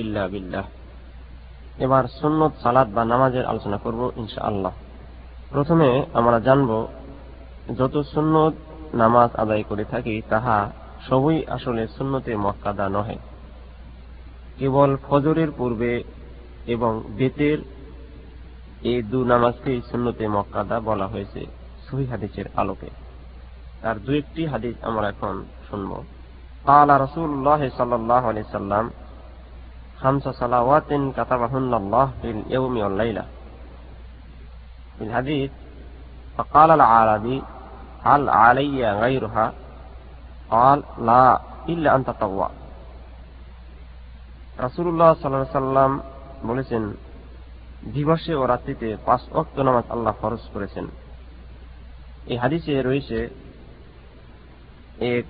ইল্লা বিল্লাহ। এবার সুন্নত সালাদ বা নামাজের আলোচনা করব ইনশা আল্লাহ প্রথমে আমরা জানব, যত সুন্নত নামাজ আদায় করে থাকি, তাহা সবই আসলে সুন্নতে মক্কাদা নহে কেবল ফজরের পূর্বে এবং বেতের এই দু নামাজকেই সুন্নতে মক্কাদা বলা হয়েছে সহি হাদিসের আলোকে তার দু একটি হাদিস আমরা এখন শুনব قال رسول الله صلى الله عليه وسلم خمس صلوات كتبهن الله في اليوم والليلة في الحديث فقال العربي هل علي غيرها قال لا إلا أن تطوع রাসুল্লাহ সাল্লাহ সাল্লাম বলেছেন দিবসে ও রাত্রিতে পাঁচ অক্ত নামাজ আল্লাহ ফরজ করেছেন এই হাদিসে রয়েছে এক